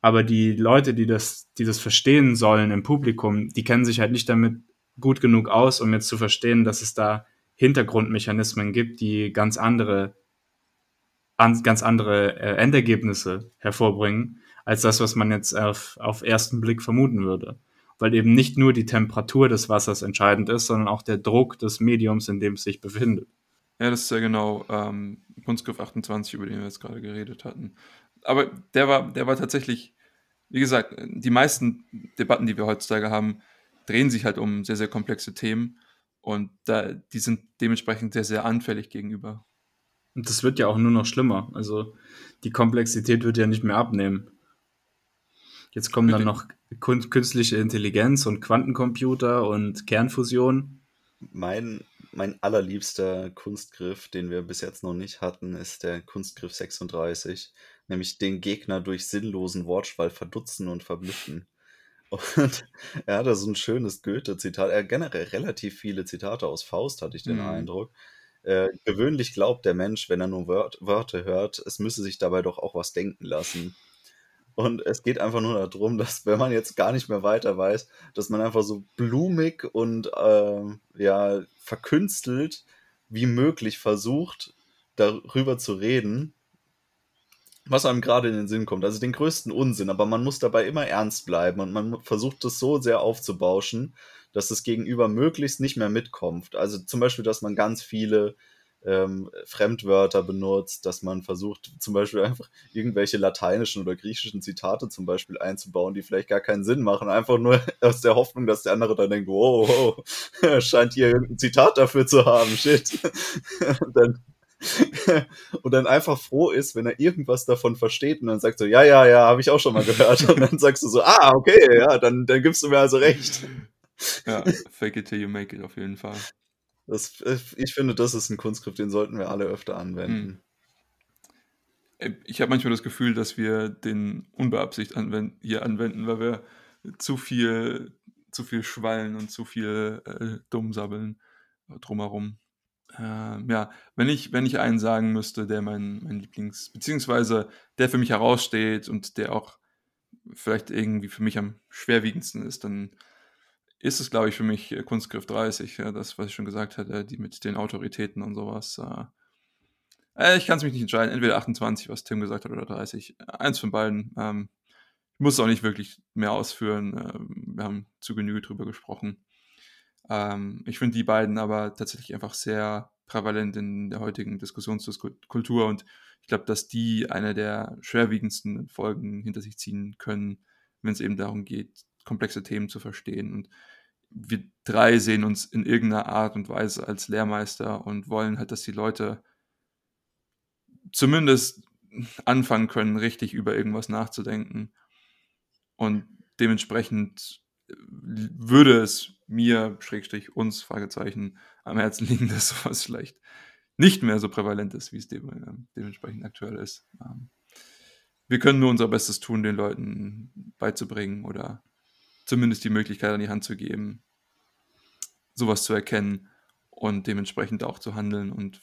Aber die Leute, die das, die das verstehen sollen im Publikum, die kennen sich halt nicht damit gut genug aus, um jetzt zu verstehen, dass es da Hintergrundmechanismen gibt, die ganz andere, ganz andere äh, Endergebnisse hervorbringen als das, was man jetzt auf, auf ersten Blick vermuten würde. Weil eben nicht nur die Temperatur des Wassers entscheidend ist, sondern auch der Druck des Mediums, in dem es sich befindet. Ja, das ist ja genau ähm, Kunstgriff 28, über den wir jetzt gerade geredet hatten. Aber der war, der war tatsächlich, wie gesagt, die meisten Debatten, die wir heutzutage haben, drehen sich halt um sehr, sehr komplexe Themen und da, die sind dementsprechend sehr, sehr anfällig gegenüber. Und das wird ja auch nur noch schlimmer. Also die Komplexität wird ja nicht mehr abnehmen. Jetzt kommen dann noch künstliche Intelligenz und Quantencomputer und Kernfusion. Mein, mein allerliebster Kunstgriff, den wir bis jetzt noch nicht hatten, ist der Kunstgriff 36, nämlich den Gegner durch sinnlosen Wortschwall verdutzen und verblüffen. Und [LAUGHS] er hat da so ein schönes Goethe-Zitat. Er hat generell relativ viele Zitate aus Faust, hatte ich den mhm. Eindruck. Äh, gewöhnlich glaubt der Mensch, wenn er nur Wör Wörter hört, es müsse sich dabei doch auch was denken lassen. Und es geht einfach nur darum, dass wenn man jetzt gar nicht mehr weiter weiß, dass man einfach so blumig und äh, ja verkünstelt wie möglich versucht, darüber zu reden, was einem gerade in den Sinn kommt. Also den größten Unsinn, aber man muss dabei immer ernst bleiben und man versucht das so sehr aufzubauschen, dass das Gegenüber möglichst nicht mehr mitkommt. Also zum Beispiel, dass man ganz viele ähm, Fremdwörter benutzt, dass man versucht, zum Beispiel einfach irgendwelche lateinischen oder griechischen Zitate zum Beispiel einzubauen, die vielleicht gar keinen Sinn machen, einfach nur [LAUGHS] aus der Hoffnung, dass der andere dann denkt, wow, wow [LAUGHS] scheint hier irgendein Zitat dafür zu haben, shit. [LAUGHS] Und dann, und dann einfach froh ist, wenn er irgendwas davon versteht und dann sagt so, ja, ja, ja, habe ich auch schon mal gehört. Und dann sagst du so, ah, okay, ja, dann, dann gibst du mir also recht. Ja, fake it till you make it auf jeden Fall. Das, äh, ich finde, das ist ein Kunstgriff, den sollten wir alle öfter anwenden. Hm. Ich habe manchmal das Gefühl, dass wir den unbeabsichtigt anwenden, hier anwenden, weil wir zu viel, zu viel schwallen und zu viel äh, dumm sabbeln drumherum. Ähm, ja, wenn ich, wenn ich einen sagen müsste, der mein, mein Lieblings, beziehungsweise der für mich heraussteht und der auch vielleicht irgendwie für mich am schwerwiegendsten ist, dann ist es, glaube ich, für mich äh, Kunstgriff 30, ja, das, was ich schon gesagt hatte, die mit den Autoritäten und sowas. Äh, äh ich kann es mich nicht entscheiden, entweder 28, was Tim gesagt hat, oder 30. Eins von beiden. Ähm, ich muss es auch nicht wirklich mehr ausführen. Ähm, wir haben zu Genüge drüber gesprochen. Ähm, ich finde die beiden aber tatsächlich einfach sehr prävalent in der heutigen Diskussionskultur und ich glaube, dass die eine der schwerwiegendsten Folgen hinter sich ziehen können, wenn es eben darum geht, komplexe Themen zu verstehen. Und wir drei sehen uns in irgendeiner Art und Weise als Lehrmeister und wollen halt, dass die Leute zumindest anfangen können, richtig über irgendwas nachzudenken. Und dementsprechend würde es mir, Schrägstrich uns, Fragezeichen, am Herzen liegen, [LAUGHS] dass sowas vielleicht nicht mehr so prävalent ist, wie es dem, äh, dementsprechend aktuell ist. Ähm, wir können nur unser Bestes tun, den Leuten beizubringen oder zumindest die Möglichkeit an die Hand zu geben, sowas zu erkennen und dementsprechend auch zu handeln und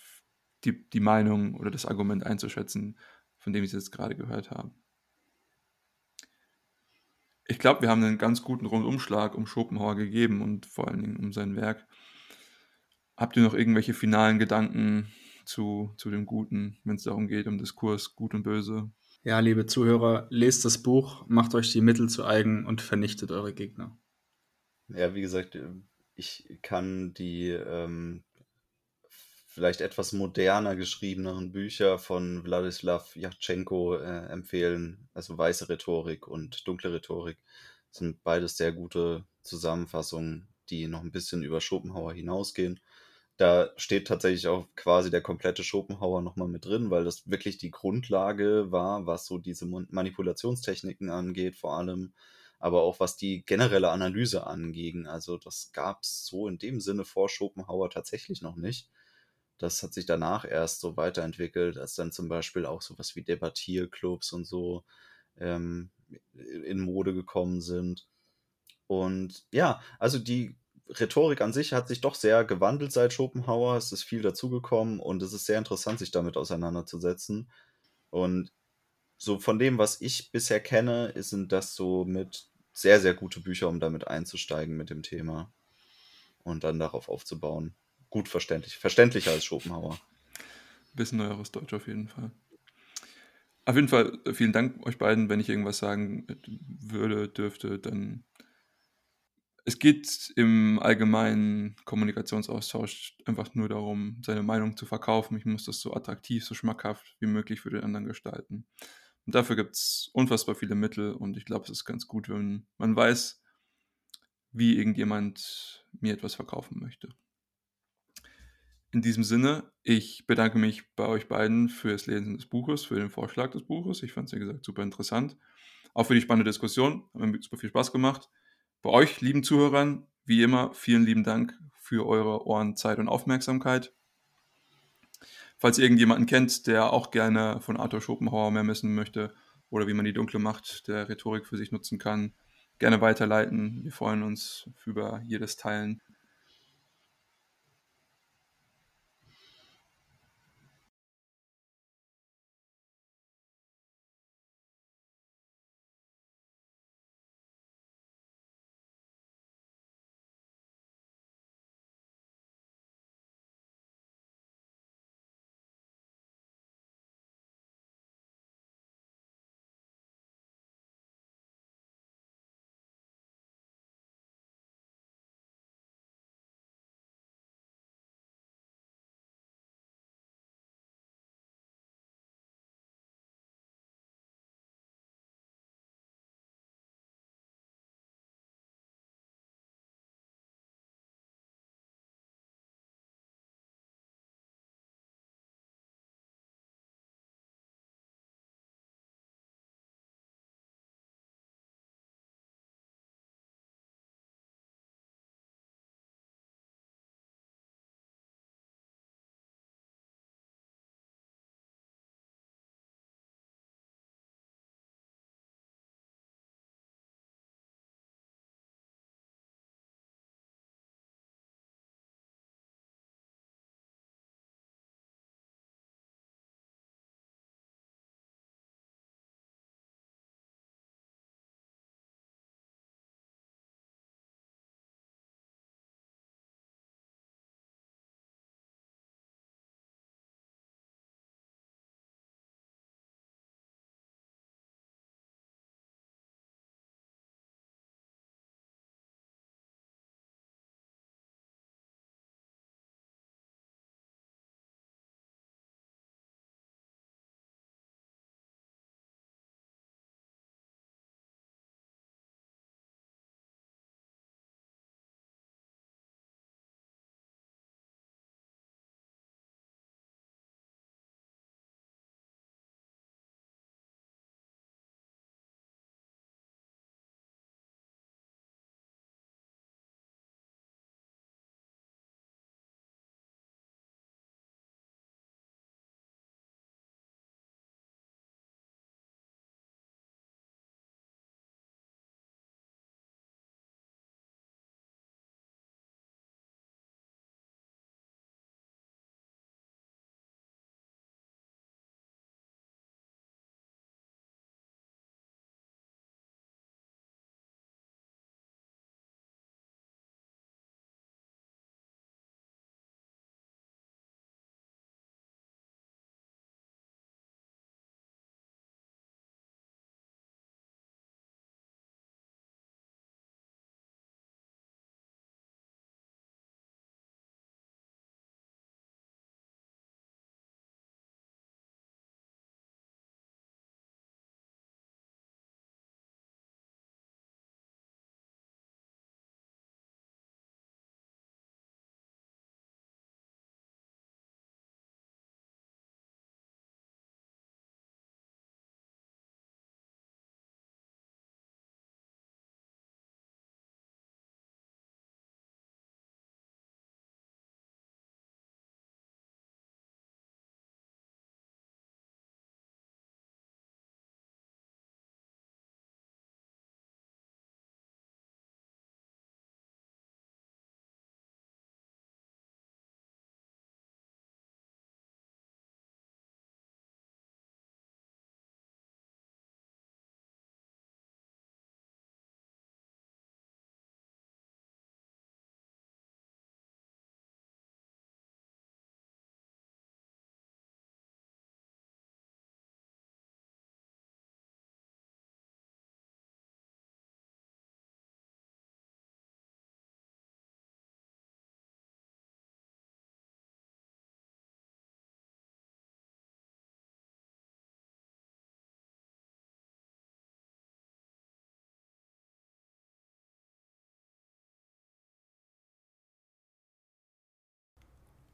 die, die Meinung oder das Argument einzuschätzen, von dem ich es jetzt gerade gehört habe. Ich glaube, wir haben einen ganz guten Rundumschlag um Schopenhauer gegeben und vor allen Dingen um sein Werk. Habt ihr noch irgendwelche finalen Gedanken zu, zu dem Guten, wenn es darum geht, um Diskurs, Gut und Böse? Ja, liebe Zuhörer, lest das Buch, macht euch die Mittel zu eigen und vernichtet eure Gegner. Ja, wie gesagt, ich kann die ähm, vielleicht etwas moderner geschriebenen Bücher von Wladislaw Jatschenko äh, empfehlen. Also Weiße Rhetorik und Dunkle Rhetorik sind beides sehr gute Zusammenfassungen, die noch ein bisschen über Schopenhauer hinausgehen da steht tatsächlich auch quasi der komplette Schopenhauer nochmal mit drin, weil das wirklich die Grundlage war, was so diese Manipulationstechniken angeht, vor allem, aber auch was die generelle Analyse anging. Also das gab es so in dem Sinne vor Schopenhauer tatsächlich noch nicht. Das hat sich danach erst so weiterentwickelt, als dann zum Beispiel auch sowas wie Debattierclubs und so ähm, in Mode gekommen sind. Und ja, also die Rhetorik an sich hat sich doch sehr gewandelt seit Schopenhauer. Es ist viel dazugekommen und es ist sehr interessant, sich damit auseinanderzusetzen. Und so von dem, was ich bisher kenne, sind das so mit sehr, sehr gute Bücher, um damit einzusteigen mit dem Thema und dann darauf aufzubauen. Gut verständlich. Verständlicher als Schopenhauer. Bisschen neueres Deutsch auf jeden Fall. Auf jeden Fall vielen Dank euch beiden. Wenn ich irgendwas sagen würde, dürfte, dann es geht im allgemeinen Kommunikationsaustausch einfach nur darum, seine Meinung zu verkaufen. Ich muss das so attraktiv, so schmackhaft wie möglich für den anderen gestalten. Und dafür gibt es unfassbar viele Mittel und ich glaube, es ist ganz gut, wenn man weiß, wie irgendjemand mir etwas verkaufen möchte. In diesem Sinne, ich bedanke mich bei euch beiden für das Lesen des Buches, für den Vorschlag des Buches. Ich fand es, wie gesagt, super interessant. Auch für die spannende Diskussion. Hat mir super viel Spaß gemacht. Bei euch, lieben Zuhörern, wie immer, vielen lieben Dank für eure Ohren, Zeit und Aufmerksamkeit. Falls ihr irgendjemanden kennt, der auch gerne von Arthur Schopenhauer mehr wissen möchte oder wie man die dunkle Macht der Rhetorik für sich nutzen kann, gerne weiterleiten. Wir freuen uns über jedes Teilen.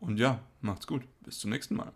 Und ja, macht's gut. Bis zum nächsten Mal.